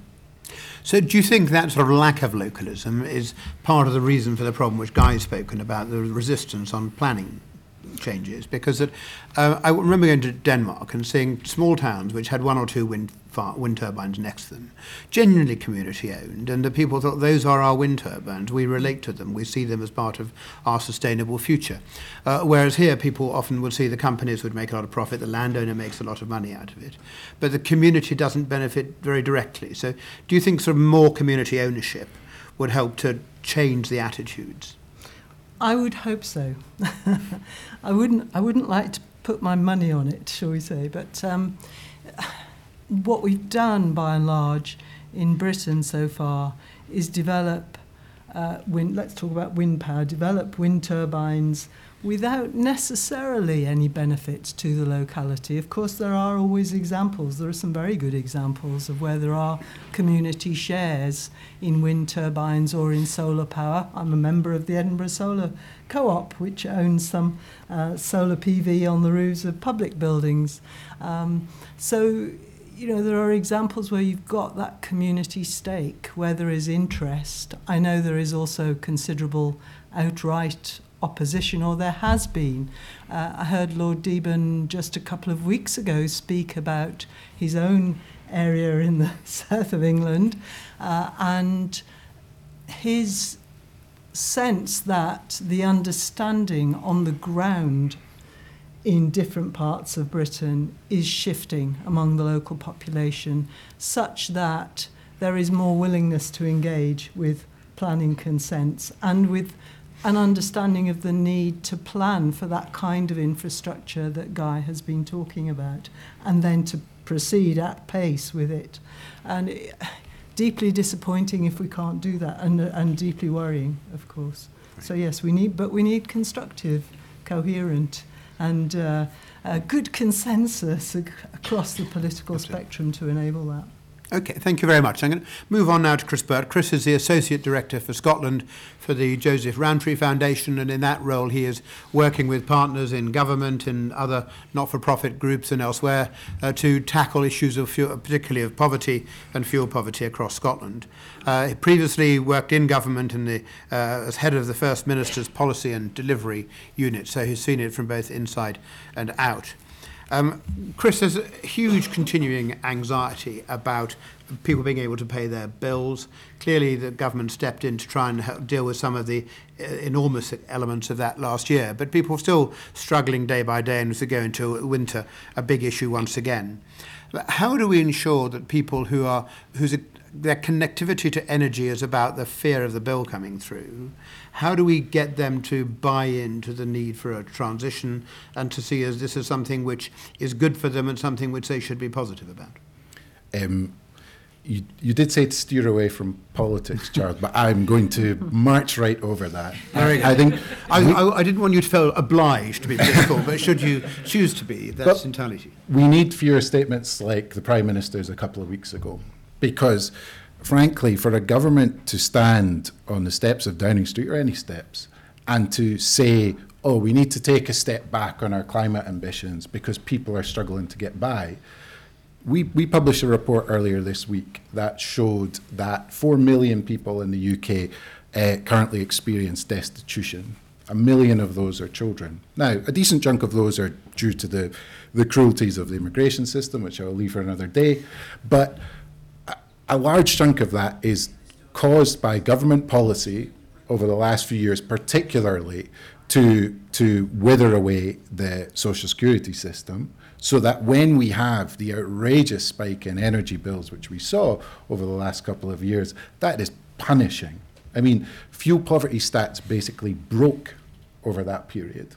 So, do you think that sort of lack of localism is part of the reason for the problem which Guy's spoken about, the resistance on planning? Changes because uh, I remember going to Denmark and seeing small towns which had one or two wind, far, wind turbines next to them, genuinely community owned, and the people thought those are our wind turbines. We relate to them. We see them as part of our sustainable future. Uh, whereas here, people often would see the companies would make a lot of profit, the landowner makes a lot of money out of it, but the community doesn't benefit very directly. So, do you think sort of more community ownership would help to change the attitudes? I would hope so. I wouldn't. I wouldn't like to put my money on it, shall we say? But um, what we've done, by and large, in Britain so far, is develop. Uh, wind, let's talk about wind power. Develop wind turbines without necessarily any benefits to the locality. Of course, there are always examples. There are some very good examples of where there are community shares in wind turbines or in solar power. I'm a member of the Edinburgh Solar Co op, which owns some uh, solar PV on the roofs of public buildings. Um, so, you know, there are examples where you've got that community stake, where there is interest. I know there is also considerable outright opposition, or there has been. Uh, I heard Lord Deben just a couple of weeks ago speak about his own area in the south of England uh, and his sense that the understanding on the ground in different parts of Britain is shifting among the local population such that there is more willingness to engage with planning consents and with an understanding of the need to plan for that kind of infrastructure that Guy has been talking about and then to proceed at pace with it. And it, deeply disappointing if we can't do that and, and deeply worrying, of course. Right. So, yes, we need, but we need constructive, coherent, and uh, a good consensus ac- across the political spectrum to enable that. Okay, thank you very much. I'm going to move on now to Chris Birt. Chris is the Associate Director for Scotland for the Joseph Rowntree Foundation, and in that role, he is working with partners in government and other not for profit groups and elsewhere uh, to tackle issues of fuel, particularly of poverty and fuel poverty across Scotland. Uh, he previously worked in government in the, uh, as head of the First Minister's Policy and Delivery Unit, so he's seen it from both inside and out. Um, Chris, there's a huge continuing anxiety about people being able to pay their bills. Clearly, the government stepped in to try and help deal with some of the uh, enormous elements of that last year, but people are still struggling day by day, and as we go into winter, a big issue once again. But how do we ensure that people who are whose their connectivity to energy is about the fear of the bill coming through. How do we get them to buy into the need for a transition and to see as this is something which is good for them and something which they should be positive about? Um, you, you did say to steer away from politics, Charles, but I'm going to march right over that. I, I think I, I, I, didn't want you to feel obliged to be political, but should you choose to be, that's entirely. We need fewer statements like the Prime Minister's a couple of weeks ago because frankly, for a government to stand on the steps of Downing Street or any steps and to say, oh, we need to take a step back on our climate ambitions because people are struggling to get by. We, we published a report earlier this week that showed that 4 million people in the UK uh, currently experience destitution. A million of those are children. Now, a decent chunk of those are due to the, the cruelties of the immigration system, which I'll leave for another day. But a large chunk of that is caused by government policy over the last few years, particularly to, to wither away the social security system, so that when we have the outrageous spike in energy bills, which we saw over the last couple of years, that is punishing. I mean, fuel poverty stats basically broke over that period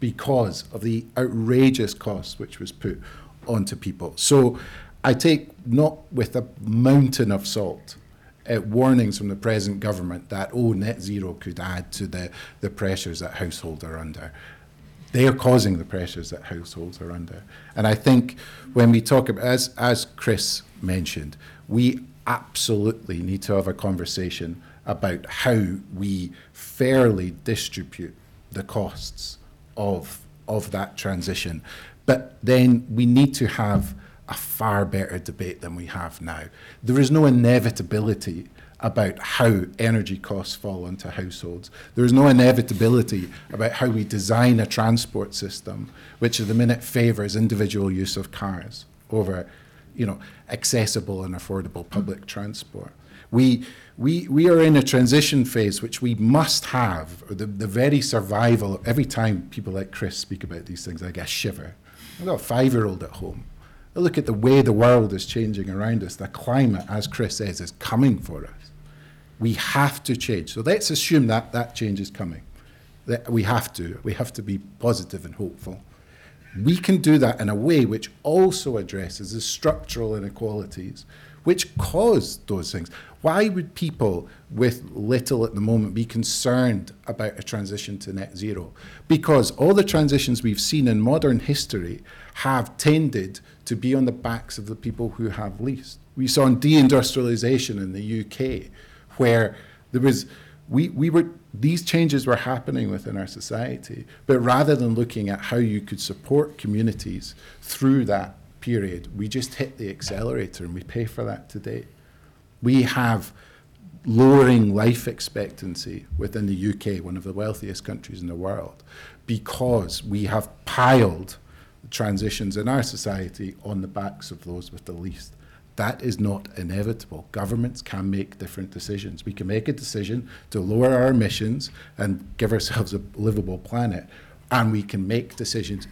because of the outrageous costs which was put onto people. So I take not with a mountain of salt uh, warnings from the present government that, oh, net zero could add to the, the pressures that households are under. They are causing the pressures that households are under. And I think when we talk about, as, as Chris mentioned, we absolutely need to have a conversation about how we fairly distribute the costs of, of that transition. But then we need to have a far better debate than we have now. There is no inevitability about how energy costs fall onto households. There is no inevitability about how we design a transport system which at the minute favours individual use of cars over you know, accessible and affordable public transport. We, we, we are in a transition phase which we must have, the, the very survival. Every time people like Chris speak about these things, I get shiver. I've got a five year old at home Look at the way the world is changing around us. The climate, as Chris says, is coming for us. We have to change. So let's assume that that change is coming. That we have to. We have to be positive and hopeful. We can do that in a way which also addresses the structural inequalities which caused those things. Why would people with little at the moment be concerned about a transition to net zero? Because all the transitions we've seen in modern history have tended to be on the backs of the people who have least. We saw in deindustrialization in the UK, where there was we, we were these changes were happening within our society, but rather than looking at how you could support communities through that period, we just hit the accelerator and we pay for that today. We have lowering life expectancy within the UK, one of the wealthiest countries in the world, because we have piled transitions in our society on the backs of those with the least. That is not inevitable. Governments can make different decisions. We can make a decision to lower our emissions and give ourselves a livable planet, and we can make decisions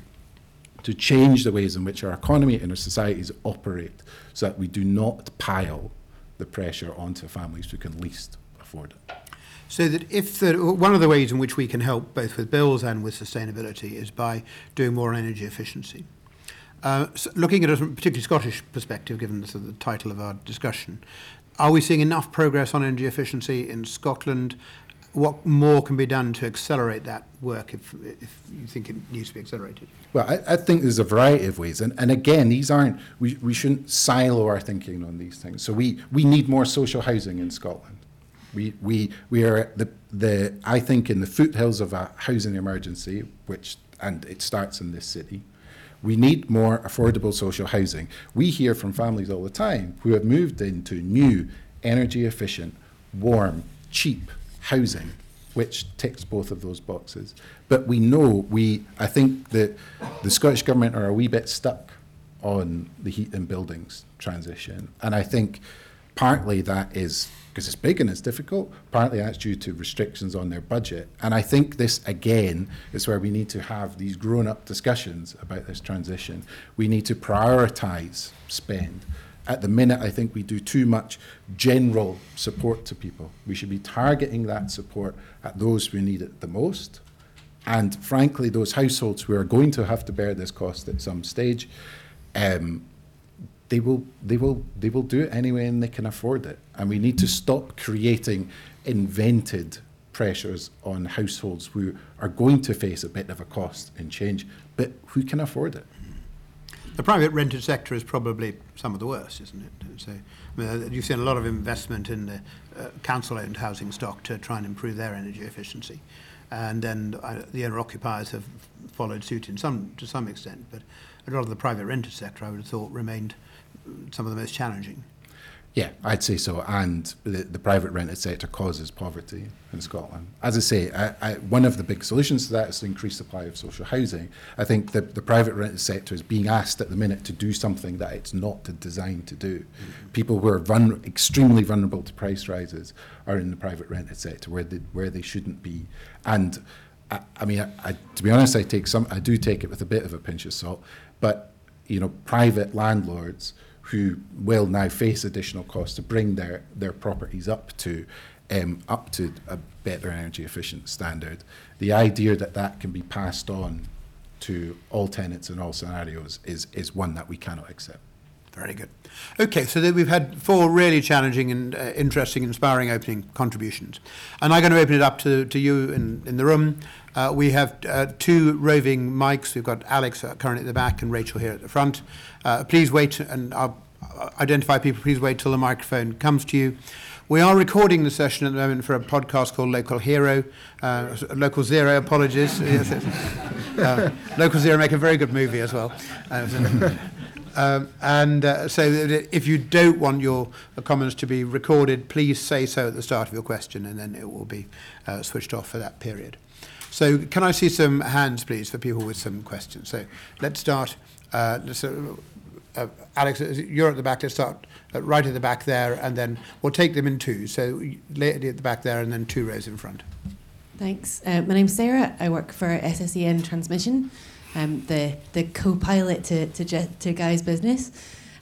to change the ways in which our economy and our societies operate so that we do not pile the pressure onto families who can least afford it. So that if the, one of the ways in which we can help both with bills and with sustainability is by doing more energy efficiency. Uh, so looking at a particularly Scottish perspective, given the, the title of our discussion, are we seeing enough progress on energy efficiency in Scotland? What more can be done to accelerate that work if, if you think it needs to be accelerated? Well, I, I think there's a variety of ways. And, and again, these aren't, we, we shouldn't silo our thinking on these things. So we, we need more social housing in Scotland. We, we, we are at the, the, I think, in the foothills of a housing emergency, which, and it starts in this city. We need more affordable social housing. We hear from families all the time who have moved into new, energy efficient, warm, cheap housing, which ticks both of those boxes. But we know we, I think that the Scottish Government are a wee bit stuck on the heat and buildings transition. And I think partly that is because it's big and it's difficult. Partly that's due to restrictions on their budget. And I think this, again, is where we need to have these grown up discussions about this transition. We need to prioritize spend. At the minute, I think we do too much general support to people. We should be targeting that support at those who need it the most. And frankly, those households who are going to have to bear this cost at some stage, um, they will they will they will do it anyway and they can afford it and we need to stop creating invented pressures on households who are going to face a bit of a cost in change but who can afford it the private rented sector is probably some of the worst isn't it so I mean, you've seen a lot of investment in the uh, council owned housing stock to try and improve their energy efficiency and then uh, the owner occupiers have followed suit in some to some extent but a lot of the private rented sector I would have thought remained some of the most challenging. Yeah, I'd say so. And the, the private rented sector causes poverty in Scotland. As I say, I, I, one of the big solutions to that is to increase supply of social housing. I think the, the private rented sector is being asked at the minute to do something that it's not designed to do. Mm-hmm. People who are extremely vulnerable to price rises are in the private rented sector where they, where they shouldn't be. And I, I mean, I, to be honest, I take some, I do take it with a bit of a pinch of salt. But you know, private landlords who will now face additional costs to bring their, their properties up to um, up to a better energy efficient standard. The idea that that can be passed on to all tenants in all scenarios is, is one that we cannot accept. Very good. Okay, so we've had four really challenging and uh, interesting, inspiring opening contributions. And I'm going to open it up to, to you in, in the room. Uh, we have uh, two roving mics. We've got Alex uh, currently at the back and Rachel here at the front. Uh, please wait, and I'll identify people. Please wait till the microphone comes to you. We are recording the session at the moment for a podcast called Local Hero. Uh, Local Zero, apologies. uh, Local Zero make a very good movie as well. Uh, um, and uh, so if you don't want your comments to be recorded, please say so at the start of your question and then it will be uh, switched off for that period. So can I see some hands, please, for people with some questions? So let's start. Uh, so, uh, Alex, you're at the back. Let's start uh, right at the back there, and then we'll take them in two. So lady at the back there, and then two rows in front. Thanks. Uh, my name's Sarah. I work for SSEN Transmission, um, the the co-pilot to to, to Guy's business.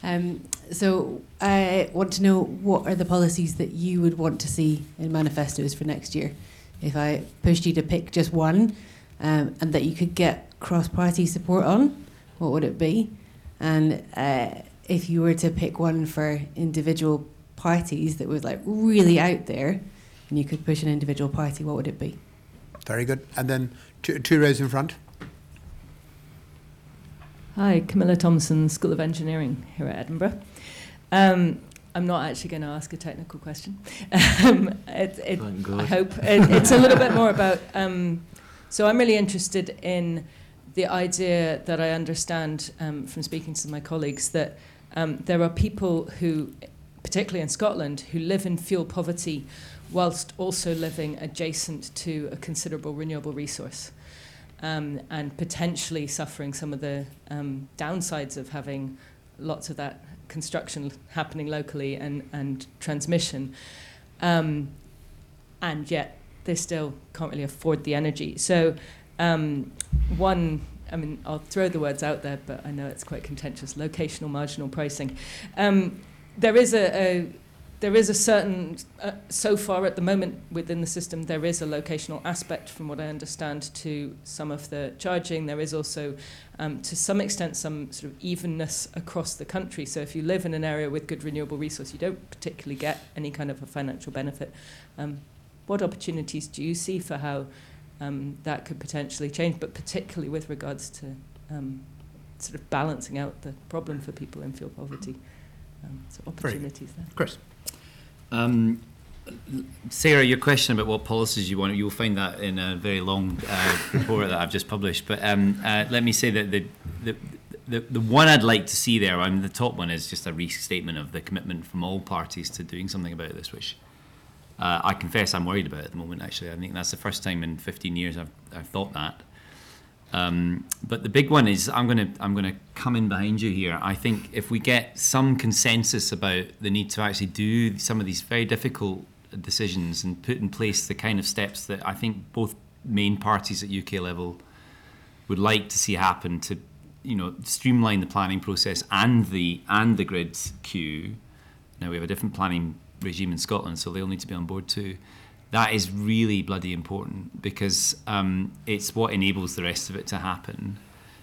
Um, so I want to know what are the policies that you would want to see in manifestos for next year if I pushed you to pick just one um, and that you could get cross party support on, what would it be? And uh, if you were to pick one for individual parties that was like really out there and you could push an individual party, what would it be? Very good. And then two, two rows in front. Hi, Camilla Thompson, School of Engineering here at Edinburgh. Um, I'm not actually going to ask a technical question. um, it, it, I hope it, it's a little bit more about. Um, so I'm really interested in the idea that I understand um, from speaking to my colleagues that um, there are people who, particularly in Scotland, who live in fuel poverty whilst also living adjacent to a considerable renewable resource. Um, and potentially suffering some of the um, downsides of having lots of that construction happening locally and, and transmission. Um, and yet they still can't really afford the energy. So, um, one, I mean, I'll throw the words out there, but I know it's quite contentious locational marginal pricing. Um, there is a, a there is a certain, uh, so far at the moment within the system, there is a locational aspect, from what I understand, to some of the charging. There is also, um, to some extent, some sort of evenness across the country. So if you live in an area with good renewable resource, you don't particularly get any kind of a financial benefit. Um, what opportunities do you see for how um, that could potentially change, but particularly with regards to um, sort of balancing out the problem for people in fuel poverty? Um, so opportunities there. Chris. Um, Sarah, your question about what policies you want, you'll find that in a very long uh, report that I've just published. But um, uh, let me say that the, the, the, the one I'd like to see there, I mean, the top one is just a restatement of the commitment from all parties to doing something about this, which uh, I confess I'm worried about at the moment, actually. I think that's the first time in 15 years I've, I've thought that. Um, but the big one is I'm going to I'm going to come in behind you here. I think if we get some consensus about the need to actually do some of these very difficult decisions and put in place the kind of steps that I think both main parties at UK level would like to see happen to you know streamline the planning process and the and the grid queue. Now we have a different planning regime in Scotland, so they'll need to be on board too that is really bloody important because um, it's what enables the rest of it to happen.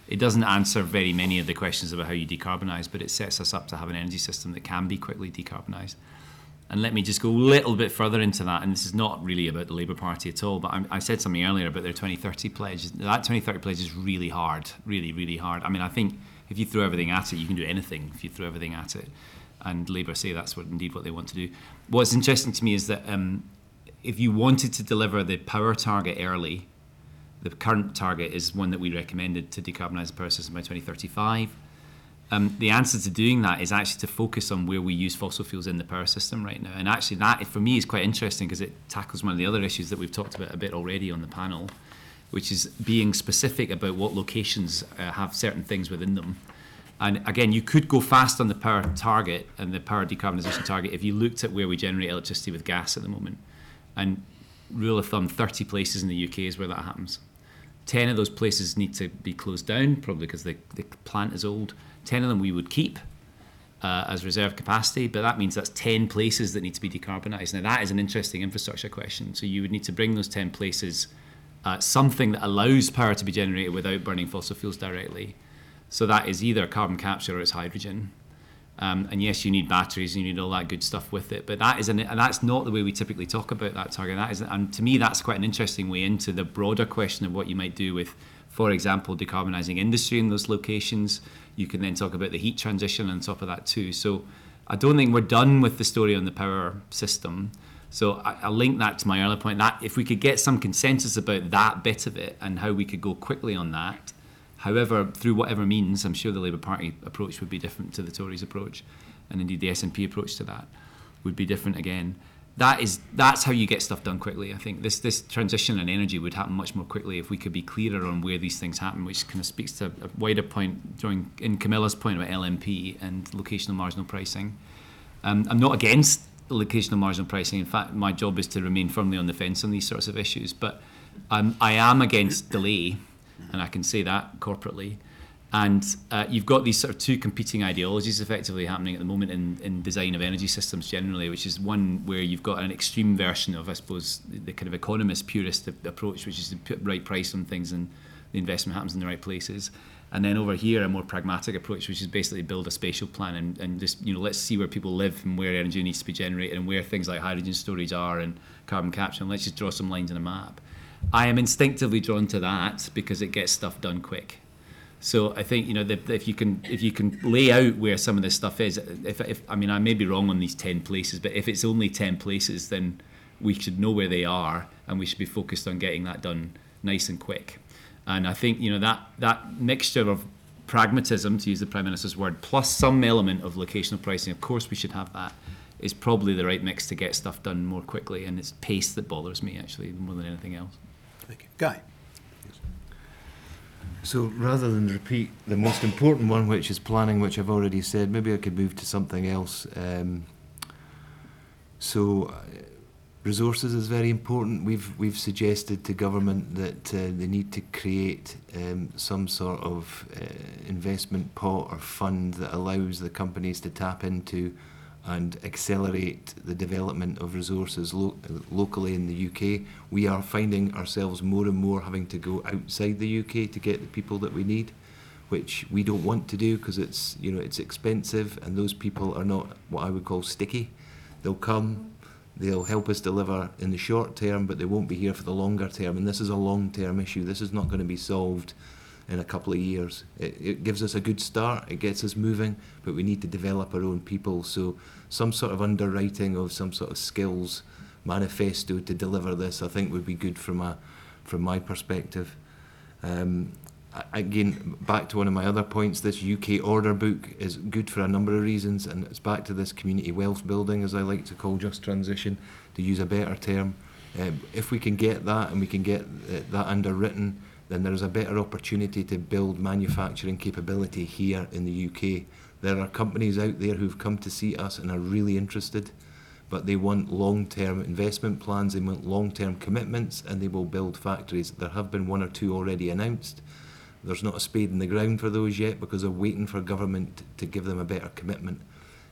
It doesn't answer very many of the questions about how you decarbonise, but it sets us up to have an energy system that can be quickly decarbonised. And let me just go a little bit further into that. And this is not really about the Labour Party at all, but I, I said something earlier about their 2030 pledge. That 2030 pledge is really hard, really, really hard. I mean, I think if you throw everything at it, you can do anything if you throw everything at it. And Labour say that's what indeed what they want to do. What's interesting to me is that um, if you wanted to deliver the power target early, the current target is one that we recommended to decarbonise the power system by 2035. Um, the answer to doing that is actually to focus on where we use fossil fuels in the power system right now. And actually, that for me is quite interesting because it tackles one of the other issues that we've talked about a bit already on the panel, which is being specific about what locations uh, have certain things within them. And again, you could go fast on the power target and the power decarbonisation target if you looked at where we generate electricity with gas at the moment. And rule of thumb, 30 places in the UK is where that happens. 10 of those places need to be closed down, probably because the, the plant is old. 10 of them we would keep uh, as reserve capacity, but that means that's 10 places that need to be decarbonised. Now, that is an interesting infrastructure question. So, you would need to bring those 10 places uh, something that allows power to be generated without burning fossil fuels directly. So, that is either carbon capture or it's hydrogen. Um, and yes, you need batteries and you need all that good stuff with it, but that is an, and that's not the way we typically talk about that target. That is, and to me, that's quite an interesting way into the broader question of what you might do with, for example, decarbonising industry in those locations. You can then talk about the heat transition on top of that too. So I don't think we're done with the story on the power system. So I, I'll link that to my earlier point. That if we could get some consensus about that bit of it and how we could go quickly on that, However, through whatever means, I'm sure the Labour Party approach would be different to the Tories' approach, and indeed the SNP approach to that would be different again. That is that's how you get stuff done quickly. I think this this transition in energy would happen much more quickly if we could be clearer on where these things happen, which kind of speaks to a wider point during in Camilla's point about LMP and locational marginal pricing. Um, I'm not against locational marginal pricing. In fact, my job is to remain firmly on the fence on these sorts of issues, but um, I am against delay and I can say that corporately. And uh, you've got these sort of two competing ideologies effectively happening at the moment in, in design of energy systems generally, which is one where you've got an extreme version of, I suppose, the kind of economist purist approach, which is to put right price on things and the investment happens in the right places. And then over here, a more pragmatic approach, which is basically build a spatial plan and, and just, you know, let's see where people live and where energy needs to be generated and where things like hydrogen storage are and carbon capture. And let's just draw some lines on a map. I am instinctively drawn to that because it gets stuff done quick. So I think you know the, if you can if you can lay out where some of this stuff is. If, if I mean I may be wrong on these ten places, but if it's only ten places, then we should know where they are and we should be focused on getting that done nice and quick. And I think you know that that mixture of pragmatism, to use the Prime Minister's word, plus some element of locational pricing, of course we should have that, is probably the right mix to get stuff done more quickly. And it's pace that bothers me, actually, more than anything else. Thank you. Guy. So rather than repeat the most important one, which is planning, which I've already said, maybe I could move to something else. Um, so uh, resources is very important. We've we've suggested to government that uh, they need to create um, some sort of uh, investment pot or fund that allows the companies to tap into and accelerate the development of resources lo locally in the UK. We are finding ourselves more and more having to go outside the UK to get the people that we need, which we don't want to do because it's you know it's expensive and those people are not what I would call sticky. They'll come, they'll help us deliver in the short term, but they won't be here for the longer term. And this is a long term issue. This is not going to be solved in a couple of years. It, it gives us a good start, it gets us moving, but we need to develop our own people. So, some sort of underwriting of some sort of skills manifesto to deliver this, I think, would be good from, a, from my perspective. Um, again, back to one of my other points, this UK order book is good for a number of reasons, and it's back to this community wealth building, as I like to call just transition, to use a better term. Um, if we can get that and we can get uh, that underwritten, then there is a better opportunity to build manufacturing capability here in the UK. There are companies out there who've come to see us and are really interested, but they want long-term investment plans, they want long-term commitments, and they will build factories. There have been one or two already announced. There's not a spade in the ground for those yet because they're waiting for government to give them a better commitment.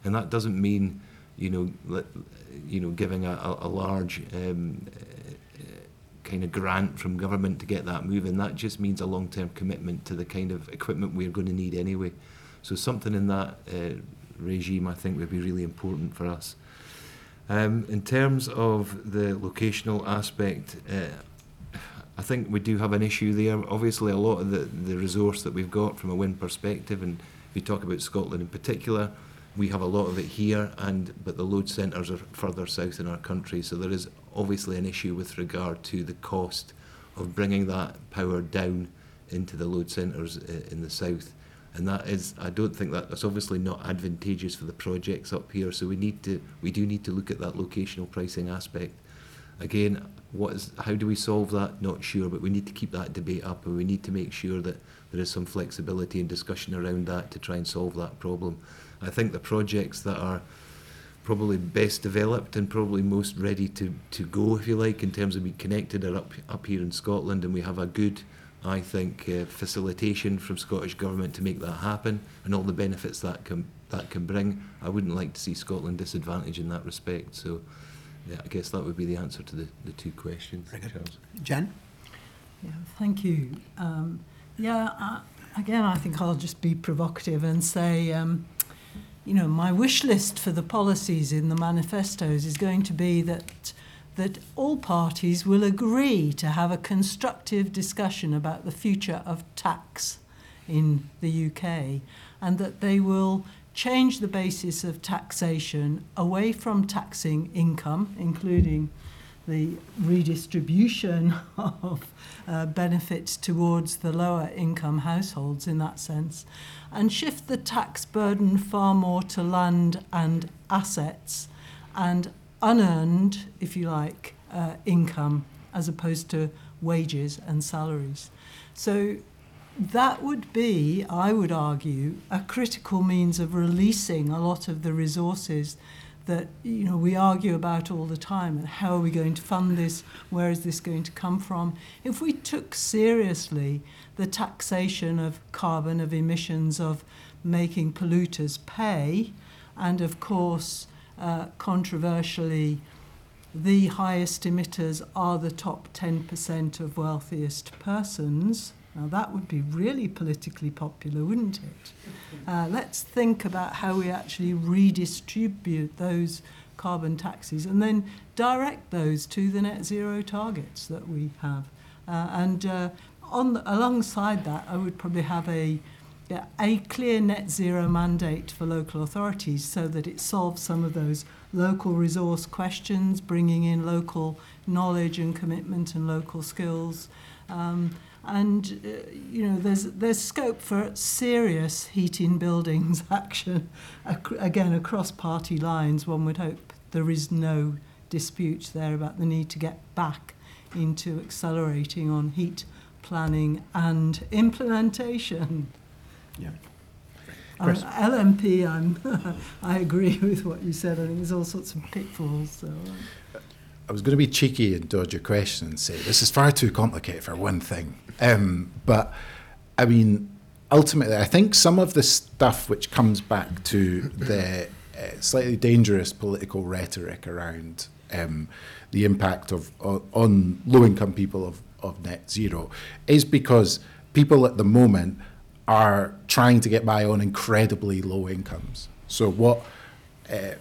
And that doesn't mean, you know, you know, giving a, a large um, kind of grant from government to get that moving. That just means a long-term commitment to the kind of equipment we're going to need anyway. So something in that uh, regime, I think, would be really important for us. Um, in terms of the locational aspect, uh, I think we do have an issue there. Obviously, a lot of the, the resource that we've got from a wind perspective, and if you talk about Scotland in particular, we have a lot of it here, and but the load centres are further south in our country, so there is obviously an issue with regard to the cost of bringing that power down into the load centres in the south. And that is, I don't think that that's obviously not advantageous for the projects up here. So we need to, we do need to look at that locational pricing aspect. Again, what is, how do we solve that? Not sure, but we need to keep that debate up, and we need to make sure that there is some flexibility and discussion around that to try and solve that problem. I think the projects that are probably best developed and probably most ready to, to go, if you like, in terms of being connected are up, up here in Scotland, and we have a good, I think, uh, facilitation from Scottish Government to make that happen, and all the benefits that can, that can bring. I wouldn't like to see Scotland disadvantaged in that respect, so yeah, I guess that would be the answer to the, the two questions, Charles. Jen? Yeah, thank you. Um, yeah, uh, again, I think I'll just be provocative and say, um, you know, my wish list for the policies in the manifestos is going to be that that all parties will agree to have a constructive discussion about the future of tax in the UK and that they will change the basis of taxation away from taxing income, including the redistribution of uh, benefits towards the lower income households in that sense, and shift the tax burden far more to land and assets and unearned, if you like, uh, income as opposed to wages and salaries. So that would be, I would argue, a critical means of releasing a lot of the resources that you know we argue about all the time and how are we going to fund this? Where is this going to come from? If we took seriously the taxation of carbon of emissions of making polluters pay and of course uh, controversially the highest emitters are the top 10% of wealthiest persons now, that would be really politically popular, wouldn't it? Uh, let's think about how we actually redistribute those carbon taxes and then direct those to the net zero targets that we have. Uh, and uh, on the, alongside that, I would probably have a a clear net zero mandate for local authorities so that it solves some of those local resource questions, bringing in local knowledge and commitment and local skills. Um, And uh, you know, there's there's scope for serious heating buildings action. Ac- again, across party lines, one would hope there is no dispute there about the need to get back into accelerating on heat planning and implementation. Yeah. Um, LMP, I'm, I agree with what you said. I think there's all sorts of pitfalls. So, uh, I was going to be cheeky and dodge your question and say this is far too complicated for one thing. Um, but I mean, ultimately, I think some of the stuff which comes back to the uh, slightly dangerous political rhetoric around um, the impact of on, on low-income people of, of net zero is because people at the moment are trying to get by on incredibly low incomes. So what uh,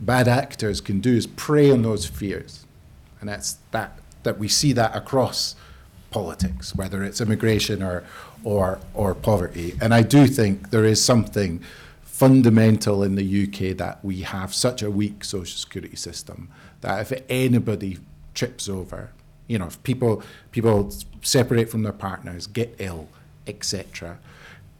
bad actors can do is prey on those fears, and that's that that we see that across politics, whether it's immigration or or or poverty. And I do think there is something fundamental in the UK that we have such a weak social security system that if anybody trips over, you know, if people people separate from their partners, get ill, etc.,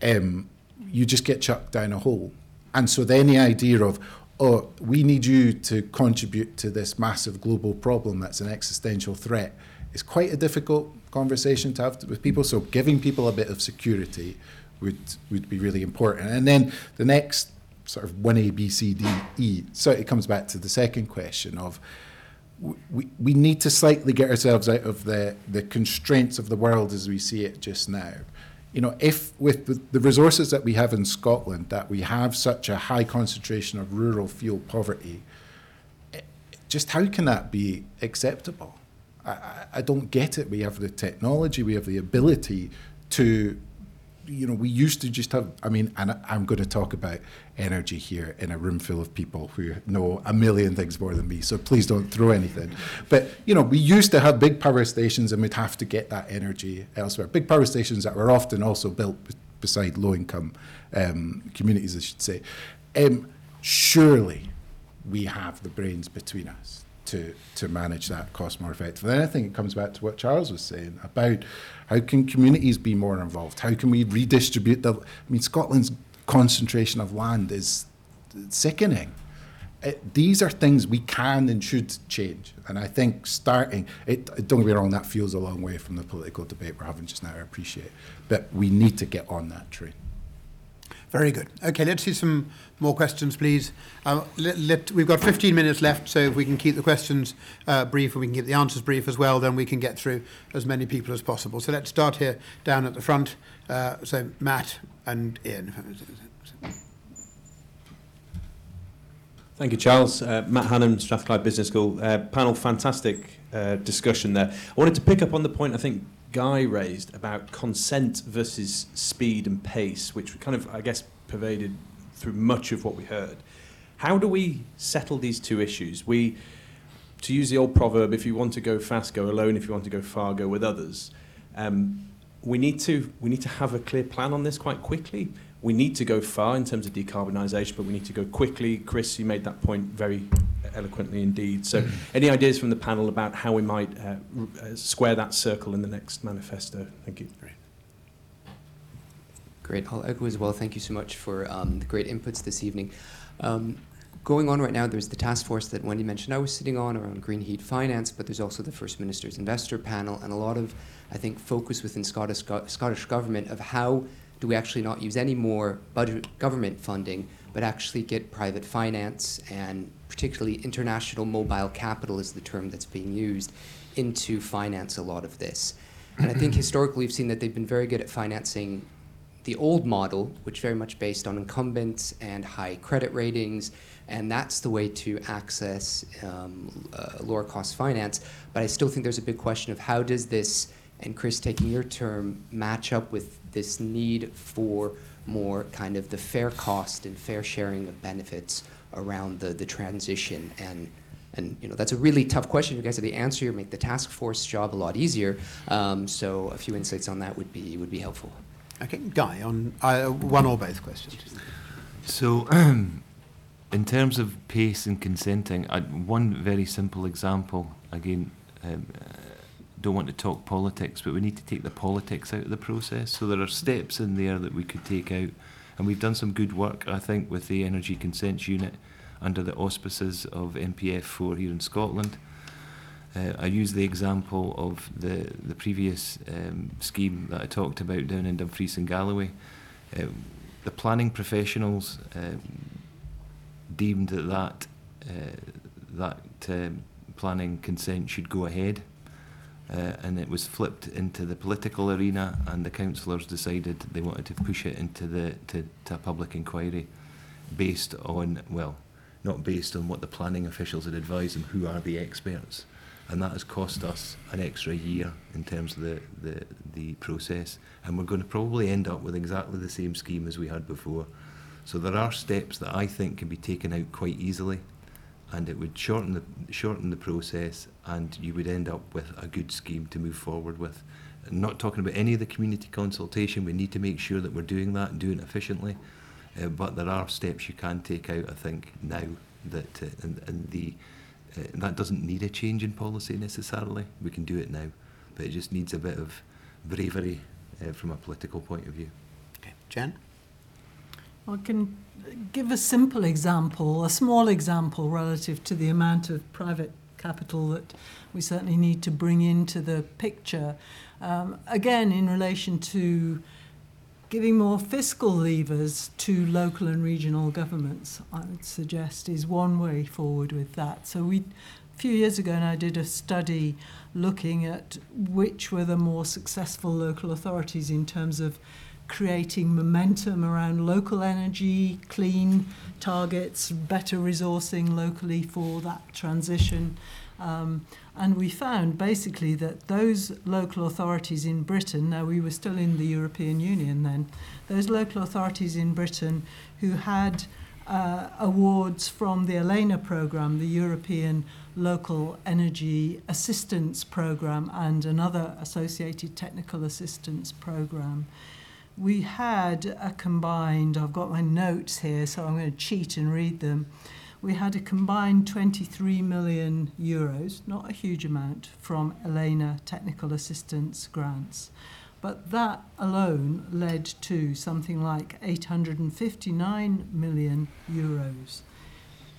um, you just get chucked down a hole. And so then the idea of oh, we need you to contribute to this massive global problem that's an existential threat is quite a difficult conversation to have with people. So giving people a bit of security would would be really important. And then the next sort of one A, B, C, D, E. So it comes back to the second question of we, we need to slightly get ourselves out of the, the constraints of the world as we see it just now. You know, if with the, resources that we have in Scotland, that we have such a high concentration of rural fuel poverty, eh, just how can that be acceptable? I, I don't get it. We have the technology, we have the ability to you know, we used to just have, I mean, and I'm going to talk about energy here in a room full of people who know a million things more than me, so please don't throw anything. But, you know, we used to have big power stations and we'd have to get that energy elsewhere. Big power stations that were often also built b- beside low income um, communities, I should say. Um, surely we have the brains between us to, to manage that cost more effectively. And I think it comes back to what Charles was saying about how can communities be more involved? How can we redistribute the? I mean, Scotland's concentration of land is sickening. It, these are things we can and should change, and I think starting it. Don't get me wrong, that feels a long way from the political debate we're having just now. I appreciate, but we need to get on that train. Very good. Okay, let's see some more questions, please. Uh, let, let, we've got 15 minutes left, so if we can keep the questions uh, brief and we can keep the answers brief as well, then we can get through as many people as possible. So let's start here down at the front. Uh, so Matt and Ian. Thank you, Charles. Uh, Matt Hannon, Strathclyde Business School. Uh, panel, fantastic uh, discussion there. I wanted to pick up on the point I think Guy raised about consent versus speed and pace, which kind of, I guess, pervaded through much of what we heard. How do we settle these two issues? We, to use the old proverb, if you want to go fast, go alone. If you want to go far, go with others. Um, we need to we need to have a clear plan on this quite quickly. We need to go far in terms of decarbonisation, but we need to go quickly. Chris, you made that point very eloquently indeed. So, any ideas from the panel about how we might uh, uh, square that circle in the next manifesto? Thank you. Great. I'll echo as well. Thank you so much for um, the great inputs this evening. Um, going on right now, there's the task force that Wendy mentioned I was sitting on around green heat finance, but there's also the First Minister's investor panel and a lot of, I think, focus within Scottish, Scottish government of how do we actually not use any more budget government funding, but actually get private finance and particularly international mobile capital is the term that's being used into finance a lot of this. And I think historically we've seen that they've been very good at financing the old model, which very much based on incumbents and high credit ratings, and that's the way to access um, uh, lower cost finance. But I still think there's a big question of how does this, and Chris taking your term, match up with this need for more kind of the fair cost and fair sharing of benefits around the, the transition and and you know that's a really tough question. You guys have the answer. You make the task force job a lot easier. Um, so a few insights on that would be would be helpful. Okay, Guy, on uh, one or both questions. So, in terms of pace and consenting, I, one very simple example, again, um, uh, don't want to talk politics, but we need to take the politics out of the process. So there are steps in there that we could take out, and we've done some good work, I think, with the Energy Consents Unit under the auspices of NPF4 here in Scotland. Uh, I use the example of the, the previous um, scheme that I talked about down in Dumfries and Galloway. Uh, the planning professionals um, deemed that that, uh, that um, planning consent should go ahead. Uh, and it was flipped into the political arena, and the councillors decided they wanted to push it into the to, to a public inquiry, based on well, not based on what the planning officials had advised them, who are the experts, and that has cost us an extra year in terms of the the, the process, and we're going to probably end up with exactly the same scheme as we had before. So there are steps that I think can be taken out quite easily and it would shorten the shorten the process and you would end up with a good scheme to move forward with. I'm not talking about any of the community consultation, we need to make sure that we're doing that and doing it efficiently. Uh, but there are steps you can take out, I think, now that uh, and, and the uh, that doesn't need a change in policy necessarily. We can do it now, but it just needs a bit of bravery uh, from a political point of view. Okay, Jen. I can give a simple example, a small example relative to the amount of private capital that we certainly need to bring into the picture. Um, again, in relation to giving more fiscal levers to local and regional governments, I would suggest is one way forward with that. So we, a few years ago, and I did a study looking at which were the more successful local authorities in terms of creating momentum around local energy, clean targets, better resourcing locally for that transition. Um, and we found basically that those local authorities in Britain, now we were still in the European Union then, those local authorities in Britain who had uh, awards from the ELENA programme, the European Local Energy Assistance Programme, and another associated technical assistance programme we had a combined, I've got my notes here, so I'm going to cheat and read them. We had a combined 23 million euros, not a huge amount, from ELENA technical assistance grants. But that alone led to something like 859 million euros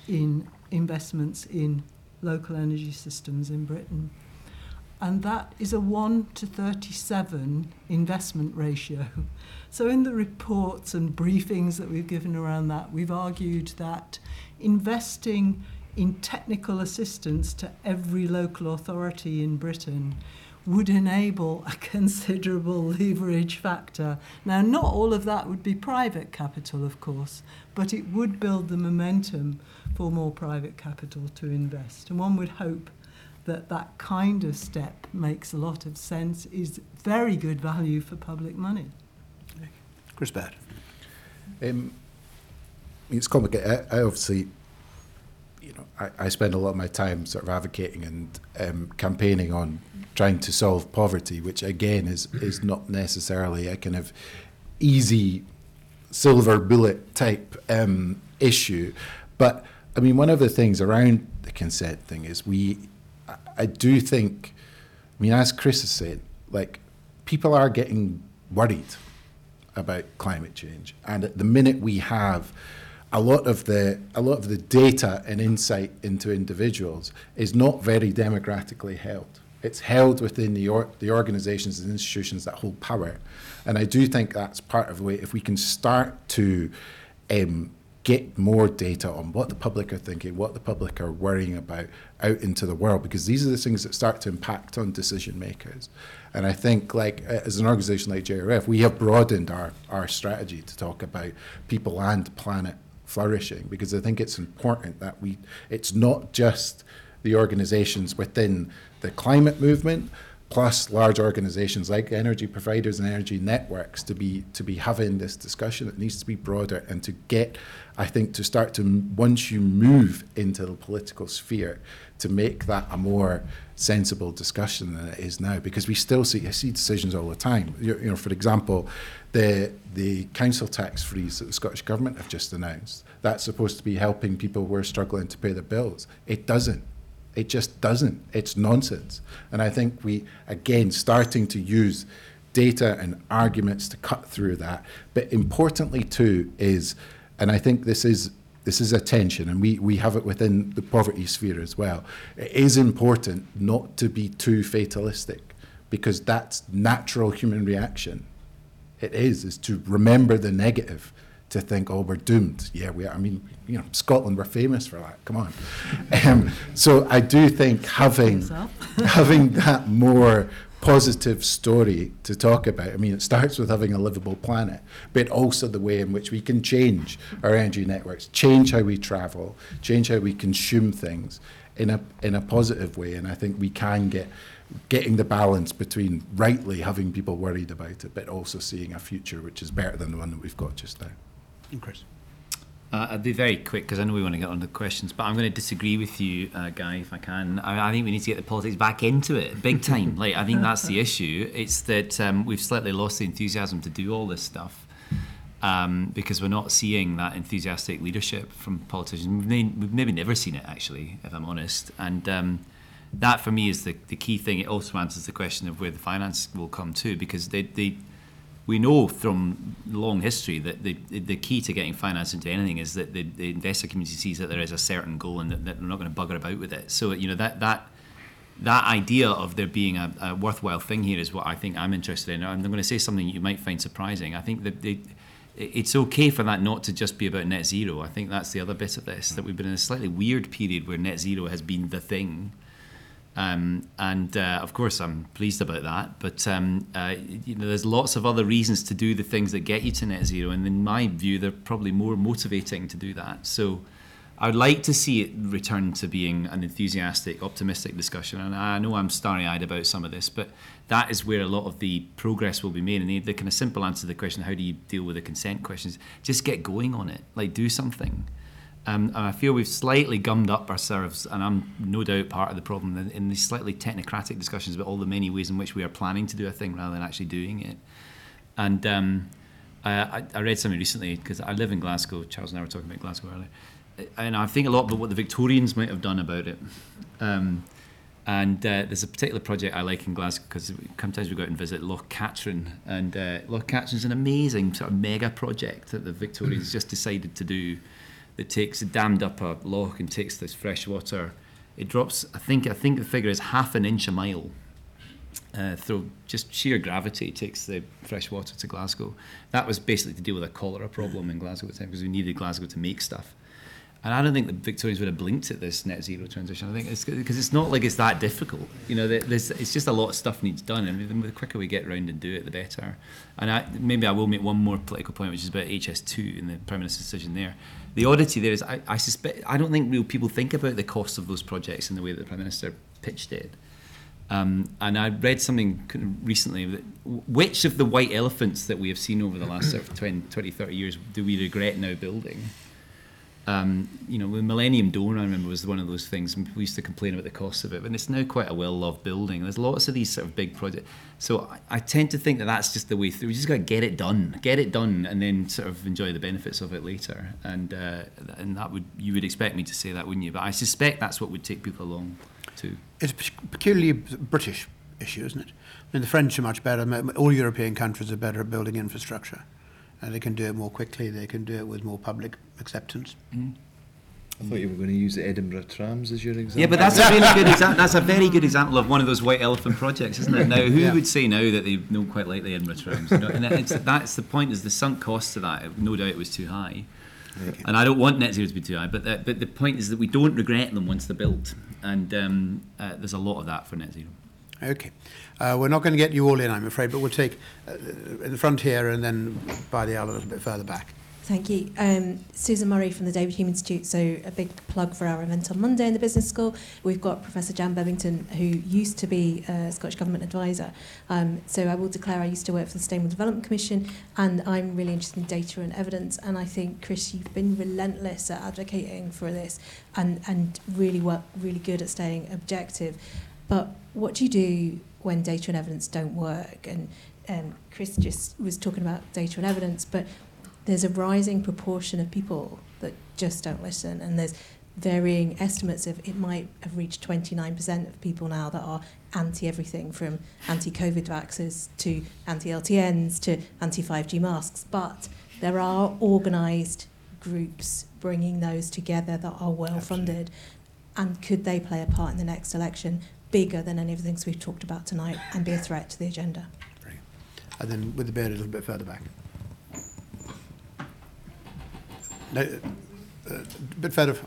in investments in local energy systems in Britain and that is a 1 to 37 investment ratio. So, in the reports and briefings that we've given around that, we've argued that investing in technical assistance to every local authority in Britain would enable a considerable leverage factor. Now, not all of that would be private capital, of course, but it would build the momentum for more private capital to invest. And one would hope that that kind of step makes a lot of sense, is very good value for public money. Chris Birt. Um, it's complicated. I, I obviously, you know, I, I spend a lot of my time sort of advocating and um, campaigning on trying to solve poverty, which again is is not necessarily a kind of easy silver bullet type um, issue. But I mean, one of the things around the consent thing is we I do think, I mean, as Chris has said, like people are getting worried about climate change, and at the minute we have a lot of the a lot of the data and insight into individuals is not very democratically held. It's held within the or, the organisations and institutions that hold power, and I do think that's part of the way. If we can start to um, get more data on what the public are thinking, what the public are worrying about out into the world, because these are the things that start to impact on decision makers. And I think, like as an organisation like JRF, we have broadened our, our strategy to talk about people and planet flourishing, because I think it's important that we, it's not just the organisations within the climate movement, plus large organizations like energy providers and energy networks to be to be having this discussion. It needs to be broader and to get i think to start to once you move into the political sphere to make that a more sensible discussion than it is now. Because we still see I see decisions all the time. You, you know for example the the council tax freeze that the Scottish government have just announced that's supposed to be helping people who are struggling to pay their bills. It doesn't It just doesn't. It's nonsense. And I think we, again, starting to use data and arguments to cut through that. But importantly, too, is, and I think this is this is a tension, and we, we have it within the poverty sphere as well. It is important not to be too fatalistic because that's natural human reaction. It is, is to remember the negative, to think, oh, we're doomed. Yeah, we are. I mean, you know, Scotland, we're famous for that. Come on. Um, so I do think having having that more positive story to talk about. I mean, it starts with having a livable planet, but also the way in which we can change our energy networks, change how we travel, change how we consume things in a in a positive way. And I think we can get getting the balance between rightly having people worried about it, but also seeing a future which is better than the one that we've got just now. And Chris. Uh, I'll be very quick because I know we want to get on to the questions, but I'm going to disagree with you, uh, Guy, if I can. I, I, think we need to get the politics back into it, big time. like I think that's the issue. It's that um, we've slightly lost the enthusiasm to do all this stuff um, because we're not seeing that enthusiastic leadership from politicians. We've, may, we've maybe never seen it, actually, if I'm honest. And um, that, for me, is the, the key thing. It also answers the question of where the finance will come to because they, they we know from long history that the, the key to getting finance into anything is that the, the investor community sees that there is a certain goal and that, that they're not going to bugger about with it. So you know that that that idea of there being a, a, worthwhile thing here is what I think I'm interested in. I'm going to say something you might find surprising. I think that they, it's okay for that not to just be about net zero. I think that's the other bit of this that we've been in a slightly weird period where net zero has been the thing um, and uh, of course, I'm pleased about that. But um, uh, you know, there's lots of other reasons to do the things that get you to net zero, and in my view, they're probably more motivating to do that. So, I would like to see it return to being an enthusiastic, optimistic discussion. And I know I'm starry-eyed about some of this, but that is where a lot of the progress will be made. And the, the kind of simple answer to the question, how do you deal with the consent questions? Just get going on it. Like do something. Um, and I feel we've slightly gummed up ourselves, and I'm no doubt part of the problem in, in, these slightly technocratic discussions about all the many ways in which we are planning to do a thing rather than actually doing it. And um, I, I, read something recently because I live in Glasgow. Charles and I were talking about Glasgow earlier, and I think a lot about what the Victorians might have done about it. Um, and uh, there's a particular project I like in Glasgow because sometimes we go out and visit Loch Katrine, and uh, Loch Katrine's an amazing sort of mega project that the Victorians just decided to do that takes a dammed up a lock and takes this fresh water. It drops. I think. I think the figure is half an inch a mile. Uh, through just sheer gravity it takes the fresh water to Glasgow. That was basically to deal with a cholera problem in Glasgow at the time because we needed Glasgow to make stuff. And I don't think the Victorians would have blinked at this net zero transition. I think it's because it's not like it's that difficult. You know, there's, it's just a lot of stuff needs done, and the quicker we get around and do it, the better. And I, maybe I will make one more political point, which is about HS2 and the Prime Minister's decision there the oddity there is I, I suspect I don't think real people think about the cost of those projects in the way that the prime minister pitched it. Um, and I read something recently that which of the white elephants that we have seen over the last sort of 20, 20 30 years do we regret now building? Um, you know, the Millennium Dome, I remember, was one of those things. We used to complain about the cost of it, but it's now quite a well-loved building. There's lots of these sort of big projects. So I, I tend to think that that's just the way through. We just got to get it done, get it done, and then sort of enjoy the benefits of it later. And uh, and that would you would expect me to say that, wouldn't you? But I suspect that's what would take people along too. It's a peculiarly British issue, isn't it? I mean, the French are much better. All European countries are better at building infrastructure. And they can do it more quickly. They can do it with more public acceptance. Mm. I thought you were going to use the Edinburgh trams as your example. Yeah, but that's a really good example. That's a very good example of one of those white elephant projects, isn't it? Now, who yeah. would say now that they don't quite like the Edinburgh trams? You know? And that's the point. Is the sunk cost of that? No doubt it was too high. Okay. And I don't want net zero to be too high, but the, but the point is that we don't regret them once they're built, and um, uh, there's a lot of that for net zero. Okay. Uh, we're not going to get you all in, I'm afraid, but we'll take uh, in the front here and then by the aisle a little bit further back. Thank you. Um, Susan Murray from the David Hume Institute. So a big plug for our event on Monday in the Business School. We've got Professor Jan Bevington, who used to be a Scottish Government advisor. Um, so I will declare I used to work for the Sustainable Development Commission, and I'm really interested in data and evidence. And I think, Chris, you've been relentless at advocating for this and, and really work really good at staying objective. But what do you do when data and evidence don't work. And um, Chris just was talking about data and evidence, but there's a rising proportion of people that just don't listen, and there's varying estimates of it might have reached 29% of people now that are anti everything from anti COVID vaxxers to anti LTNs to anti 5G masks. But there are organised groups bringing those together that are well funded. And could they play a part in the next election bigger than any of the things we've talked about tonight and be a threat to the agenda? And then with the beard a little bit further back. No, uh, a bit further.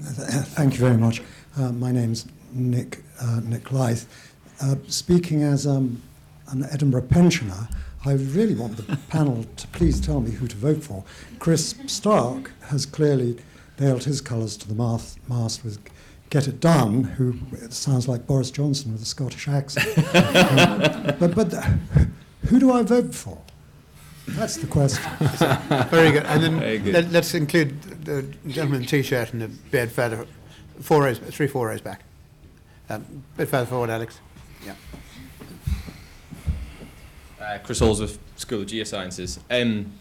Thank you very much. Uh, my name's Nick uh, Nick Lyth. Uh, speaking as um, an Edinburgh pensioner, I really want the panel to please tell me who to vote for. Chris Stark has clearly nailed his colours to the mast, mast with Get It Done, who sounds like Boris Johnson with a Scottish accent. Um, but but uh, who do I vote for? That's the question. Very good. And then Let, us include the gentleman in the t-shirt and the beard further, four rows, three, four rows back. Um, bit further forward, Alex. Yeah. Uh, Chris Holsworth, School of Geosciences. Um,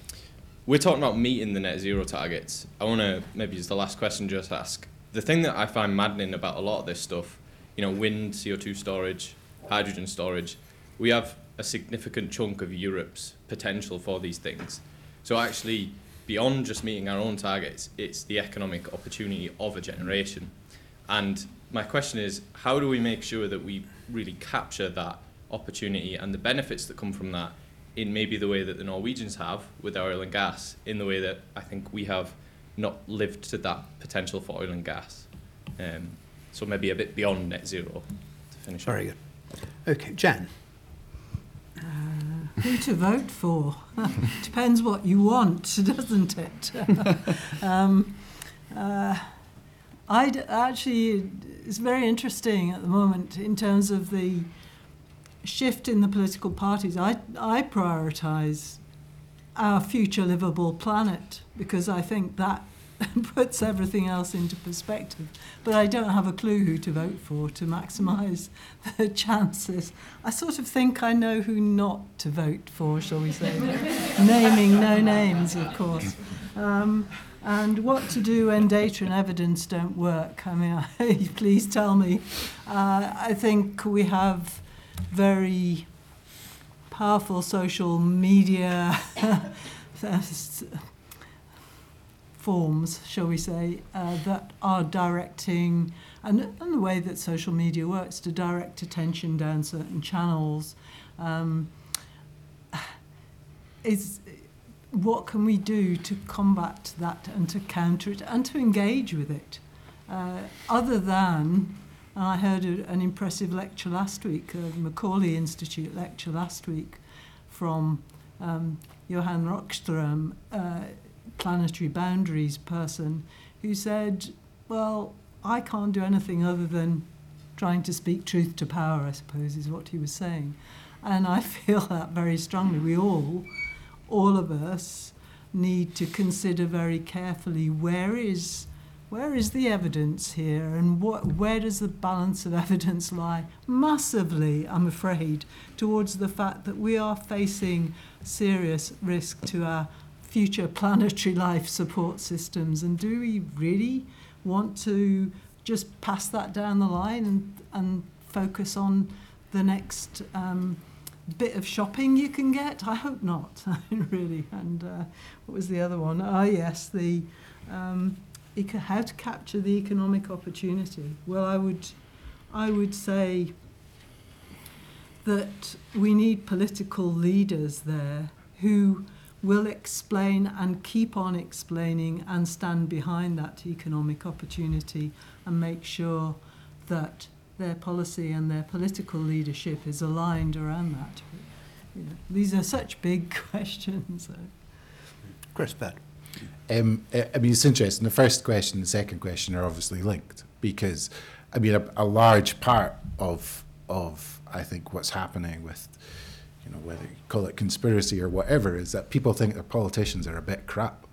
we're talking about meeting the net zero targets. I want to maybe as the last question just ask the thing that I find maddening about a lot of this stuff, you know, wind, CO2 storage, hydrogen storage, we have a significant chunk of Europe's potential for these things. So actually, beyond just meeting our own targets, it's the economic opportunity of a generation. And my question is, how do we make sure that we really capture that opportunity and the benefits that come from that in maybe the way that the Norwegians have with oil and gas, in the way that I think we have not lived to that potential for oil and gas. Um, so maybe a bit beyond net zero to finish. Very good. Okay, Jan. Uh, who to vote for? Depends what you want, doesn't it? um, uh, i actually, it's very interesting at the moment in terms of the shift in the political parties. I, I prioritise our future livable planet because I think that puts everything else into perspective. But I don't have a clue who to vote for to maximise the chances. I sort of think I know who not to vote for, shall we say. Naming no names, of course. Um, and what to do when data and evidence don't work. I mean, please tell me. Uh, I think we have very powerful social media forms, shall we say, uh, that are directing, and, and the way that social media works to direct attention down certain channels, um, is what can we do to combat that and to counter it and to engage with it? Uh, other than, I heard a, an impressive lecture last week, a Macaulay Institute lecture last week from um, Johan Rockström, uh, planetary boundaries person, who said, Well, I can't do anything other than trying to speak truth to power, I suppose, is what he was saying. And I feel that very strongly. We all, all of us, need to consider very carefully where is where is the evidence here and what where does the balance of evidence lie massively i'm afraid towards the fact that we are facing serious risk to our future planetary life support systems. And do we really want to just pass that down the line and, and focus on the next um, bit of shopping you can get? I hope not, really. And uh, what was the other one? Oh, yes, the um, eco- how to capture the economic opportunity. Well, I would, I would say that we need political leaders there who will explain and keep on explaining and stand behind that economic opportunity and make sure that their policy and their political leadership is aligned around that. You know, these are such big questions. Chris Birt. Um, I mean, it's interesting. The first question and the second question are obviously linked because, I mean, a, a large part of of I think what's happening with you know, whether you call it conspiracy or whatever, is that people think their politicians are a bit crap.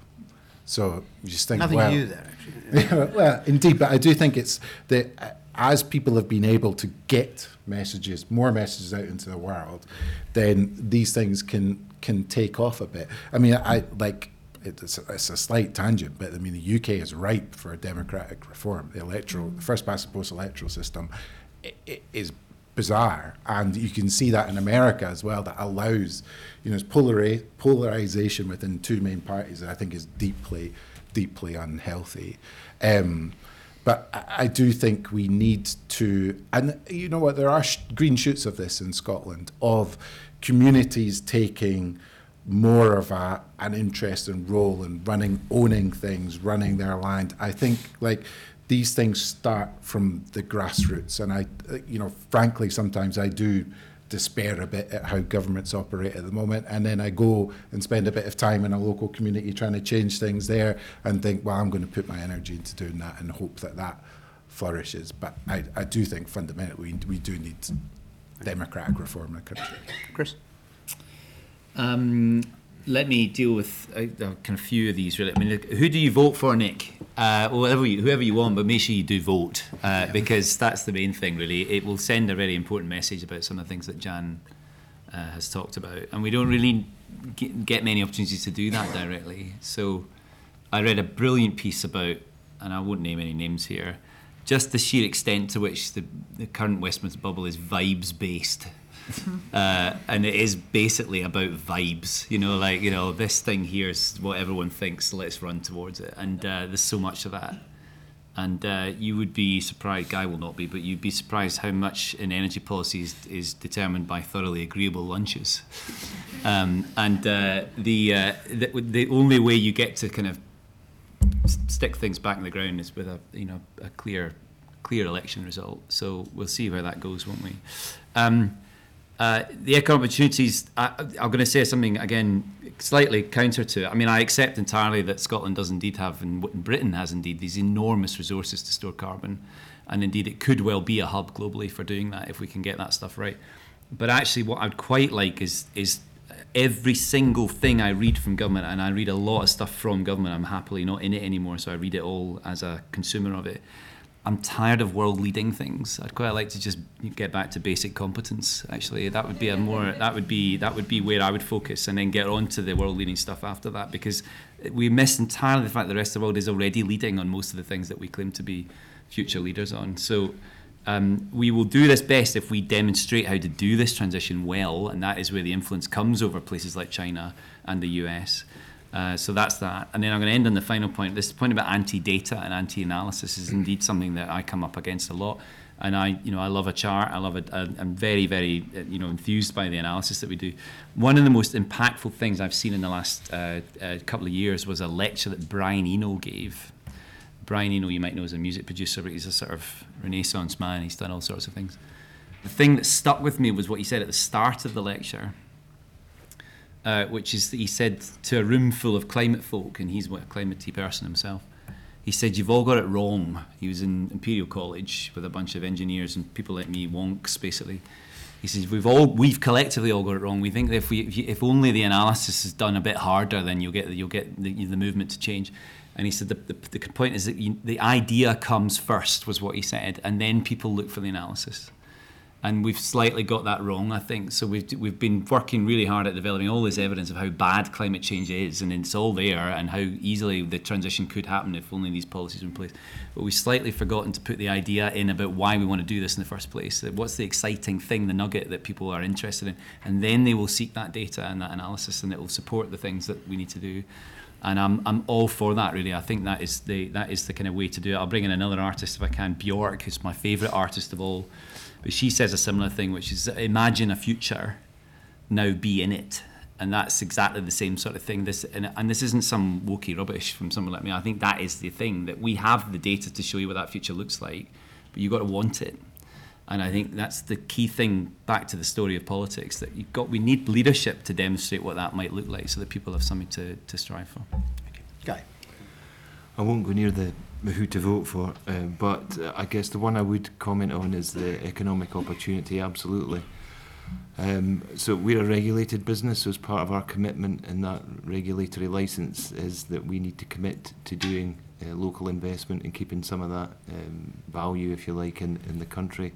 So you just think, Nothing well, new there, actually. Well, indeed, but I do think it's that as people have been able to get messages, more messages out into the world, then these things can can take off a bit. I mean, I like it's a, it's a slight tangent, but I mean the UK is ripe for a democratic reform. The electoral, the first past the post electoral system, i i is bizarre, and you can see that in America as well. That allows, you know, it's polari- polarization within two main parties that I think is deeply, deeply unhealthy. Um, but I, I do think we need to, and you know what, there are sh- green shoots of this in Scotland of communities taking more of a, an interest and role in running, owning things, running their land. I think like these things start from the grassroots, and I, you know, frankly, sometimes I do despair a bit at how governments operate at the moment, and then I go and spend a bit of time in a local community trying to change things there, and think, well, I'm going to put my energy into doing that, and hope that that flourishes. But I, I do think fundamentally we, we do need democratic reform in the country. Chris. Um, let me deal with uh, a kind of few of these. Really, I mean, who do you vote for, Nick? Uh, whatever you, whoever you want, but make sure you do vote uh, because that's the main thing. Really, it will send a very important message about some of the things that Jan uh, has talked about, and we don't really get, get many opportunities to do that directly. So, I read a brilliant piece about, and I won't name any names here, just the sheer extent to which the, the current Westminster bubble is vibes based uh, and it is basically about vibes. You know, like you know, this thing here is what everyone thinks. Let's run towards it, and uh, there's so much of that. And uh, you would be surprised, Guy will not be, but you'd be surprised how much in energy policy is, is determined by thoroughly agreeable lunches. Um, and uh, the, uh, the the only way you get to kind of stick things back in the ground is with a you know a clear clear election result. So we'll see where that goes, won't we? Um, uh, the economic opportunities, I, I'm going to say something again slightly counter to it. I mean, I accept entirely that Scotland does indeed have, and Britain has indeed, these enormous resources to store carbon. And indeed, it could well be a hub globally for doing that if we can get that stuff right. But actually, what I'd quite like is, is every single thing I read from government, and I read a lot of stuff from government. I'm happily not in it anymore, so I read it all as a consumer of it I'm tired of world leading things. I'd quite like to just get back to basic competence. Actually, that would be a more that would be that would be where I would focus, and then get on to the world leading stuff after that. Because we miss entirely the fact the rest of the world is already leading on most of the things that we claim to be future leaders on. So. Um, we will do this best if we demonstrate how to do this transition well, and that is where the influence comes over places like China and the US. Uh, so that's that. And then I'm going to end on the final point. This point about anti-data and anti-analysis is indeed something that I come up against a lot. And I, you know, I love a chart. I love it. I'm very, very, uh, you know, enthused by the analysis that we do. One of the most impactful things I've seen in the last uh, uh, couple of years was a lecture that Brian Eno gave. Brian Eno, you might know, is a music producer, but he's a sort of Renaissance man. He's done all sorts of things. The thing that stuck with me was what he said at the start of the lecture uh, which is he said to a room full of climate folk, and he's a climatey person himself. He said, "You've all got it wrong." He was in Imperial College with a bunch of engineers and people like me, wonks basically. He says, "We've all, we've collectively all got it wrong. We think that if we, if only the analysis is done a bit harder, then you'll get, you'll get the, the movement to change." And he said, the, the, the point is that you, the idea comes first," was what he said, and then people look for the analysis and we've slightly got that wrong, I think. So we've we've been working really hard at developing all this evidence of how bad climate change is, and it's all there, and how easily the transition could happen if only these policies were in place. But we've slightly forgotten to put the idea in about why we want to do this in the first place. Uh, what's the exciting thing, the nugget that people are interested in, and then they will seek that data and that analysis, and it will support the things that we need to do. And I'm, I'm all for that really. I think that is the that is the kind of way to do it. I'll bring in another artist if I can, Bjork, who's my favourite artist of all but she says a similar thing, which is imagine a future, now be in it. And that's exactly the same sort of thing. This and, and this isn't some wokey rubbish from someone like me. I think that is the thing that we have the data to show you what that future looks like, but you've got to want it. And I think that's the key thing back to the story of politics that you've got we need leadership to demonstrate what that might look like so that people have something to, to strive for. Guy. I won't go near the who to vote for. Uh, but uh, I guess the one I would comment on is the economic opportunity, absolutely. Um, so we're a regulated business, so as part of our commitment in that regulatory license is that we need to commit to doing uh, local investment and keeping some of that um, value, if you like, in, in the country.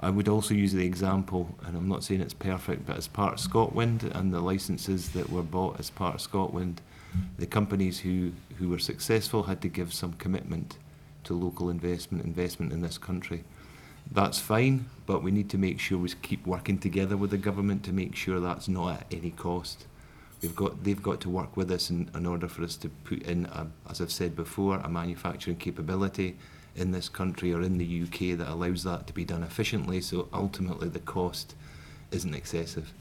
I would also use the example, and I'm not saying it's perfect, but as part of ScotWind and the licenses that were bought as part of ScotWind, the companies who, who were successful had to give some commitment to local investment, investment in this country. That's fine, but we need to make sure we keep working together with the government to make sure that's not at any cost. We've got, they've got to work with us in, in order for us to put in, a, as I've said before, a manufacturing capability in this country or in the UK that allows that to be done efficiently. So ultimately, the cost isn't excessive.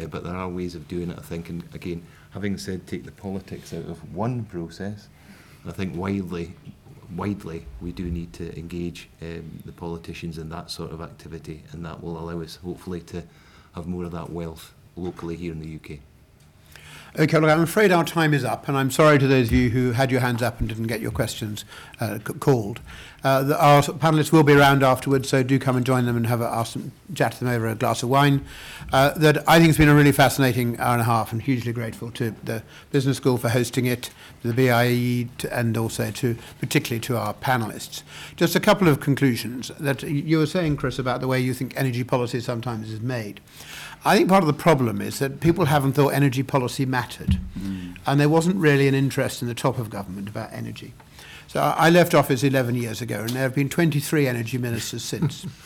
Uh, but there are ways of doing it, I think. And again, having said take the politics out of one process, I think widely, widely, we do need to engage um, the politicians in that sort of activity, and that will allow us, hopefully, to have more of that wealth locally here in the UK. Okay, look, I'm afraid our time is up, and I'm sorry to those of you who had your hands up and didn't get your questions uh, called. Uh, the, our panellists will be around afterwards, so do come and join them and have a, ask them, chat to them over a glass of wine. Uh, that I think has been a really fascinating hour and a half, and hugely grateful to the Business School for hosting it, the BIEE, to, and also to particularly to our panellists. Just a couple of conclusions that you were saying, Chris, about the way you think energy policy sometimes is made. I think part of the problem is that people haven't thought energy policy mattered, mm. and there wasn't really an interest in the top of government about energy. So I left office 11 years ago, and there have been 23 energy ministers since.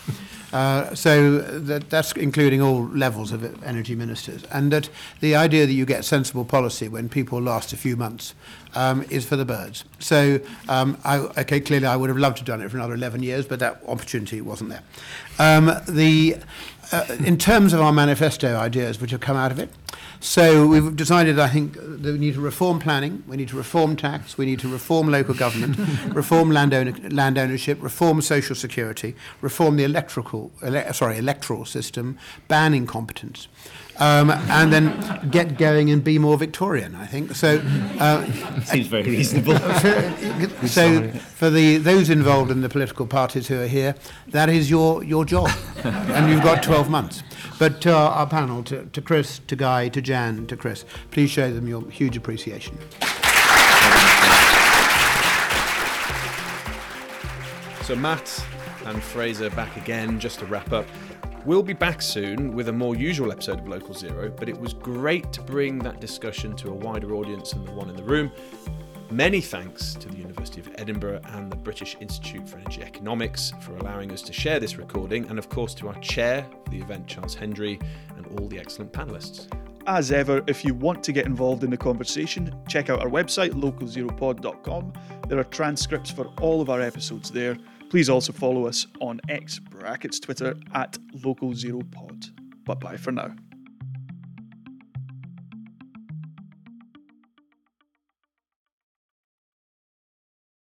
Uh, so that, that's including all levels of energy ministers. And that the idea that you get sensible policy when people last a few months um, is for the birds. So, um, I, okay, clearly I would have loved to have done it for another 11 years, but that opportunity wasn't there. Um, the, uh, in terms of our manifesto ideas which have come out of it, so we've decided, I think, that we need to reform planning, we need to reform tax, we need to reform local government, reform land, land ownership, reform social security, reform the electrical, ele- sorry, electoral system, ban incompetence um, and then get going and be more Victorian. I think so. Uh, Seems very reasonable. so, for the those involved in the political parties who are here, that is your your job, and you've got 12 months. But to our, our panel, to, to Chris, to Guy, to Jan, to Chris, please show them your huge appreciation. So Matt and Fraser back again, just to wrap up. We'll be back soon with a more usual episode of Local Zero, but it was great to bring that discussion to a wider audience than the one in the room. Many thanks to the University of Edinburgh and the British Institute for Energy Economics for allowing us to share this recording, and of course to our chair the event, Charles Hendry, and all the excellent panellists. As ever, if you want to get involved in the conversation, check out our website, localzeropod.com. There are transcripts for all of our episodes there. Please also follow us on X brackets Twitter at Local Zero Pod. Bye bye for now.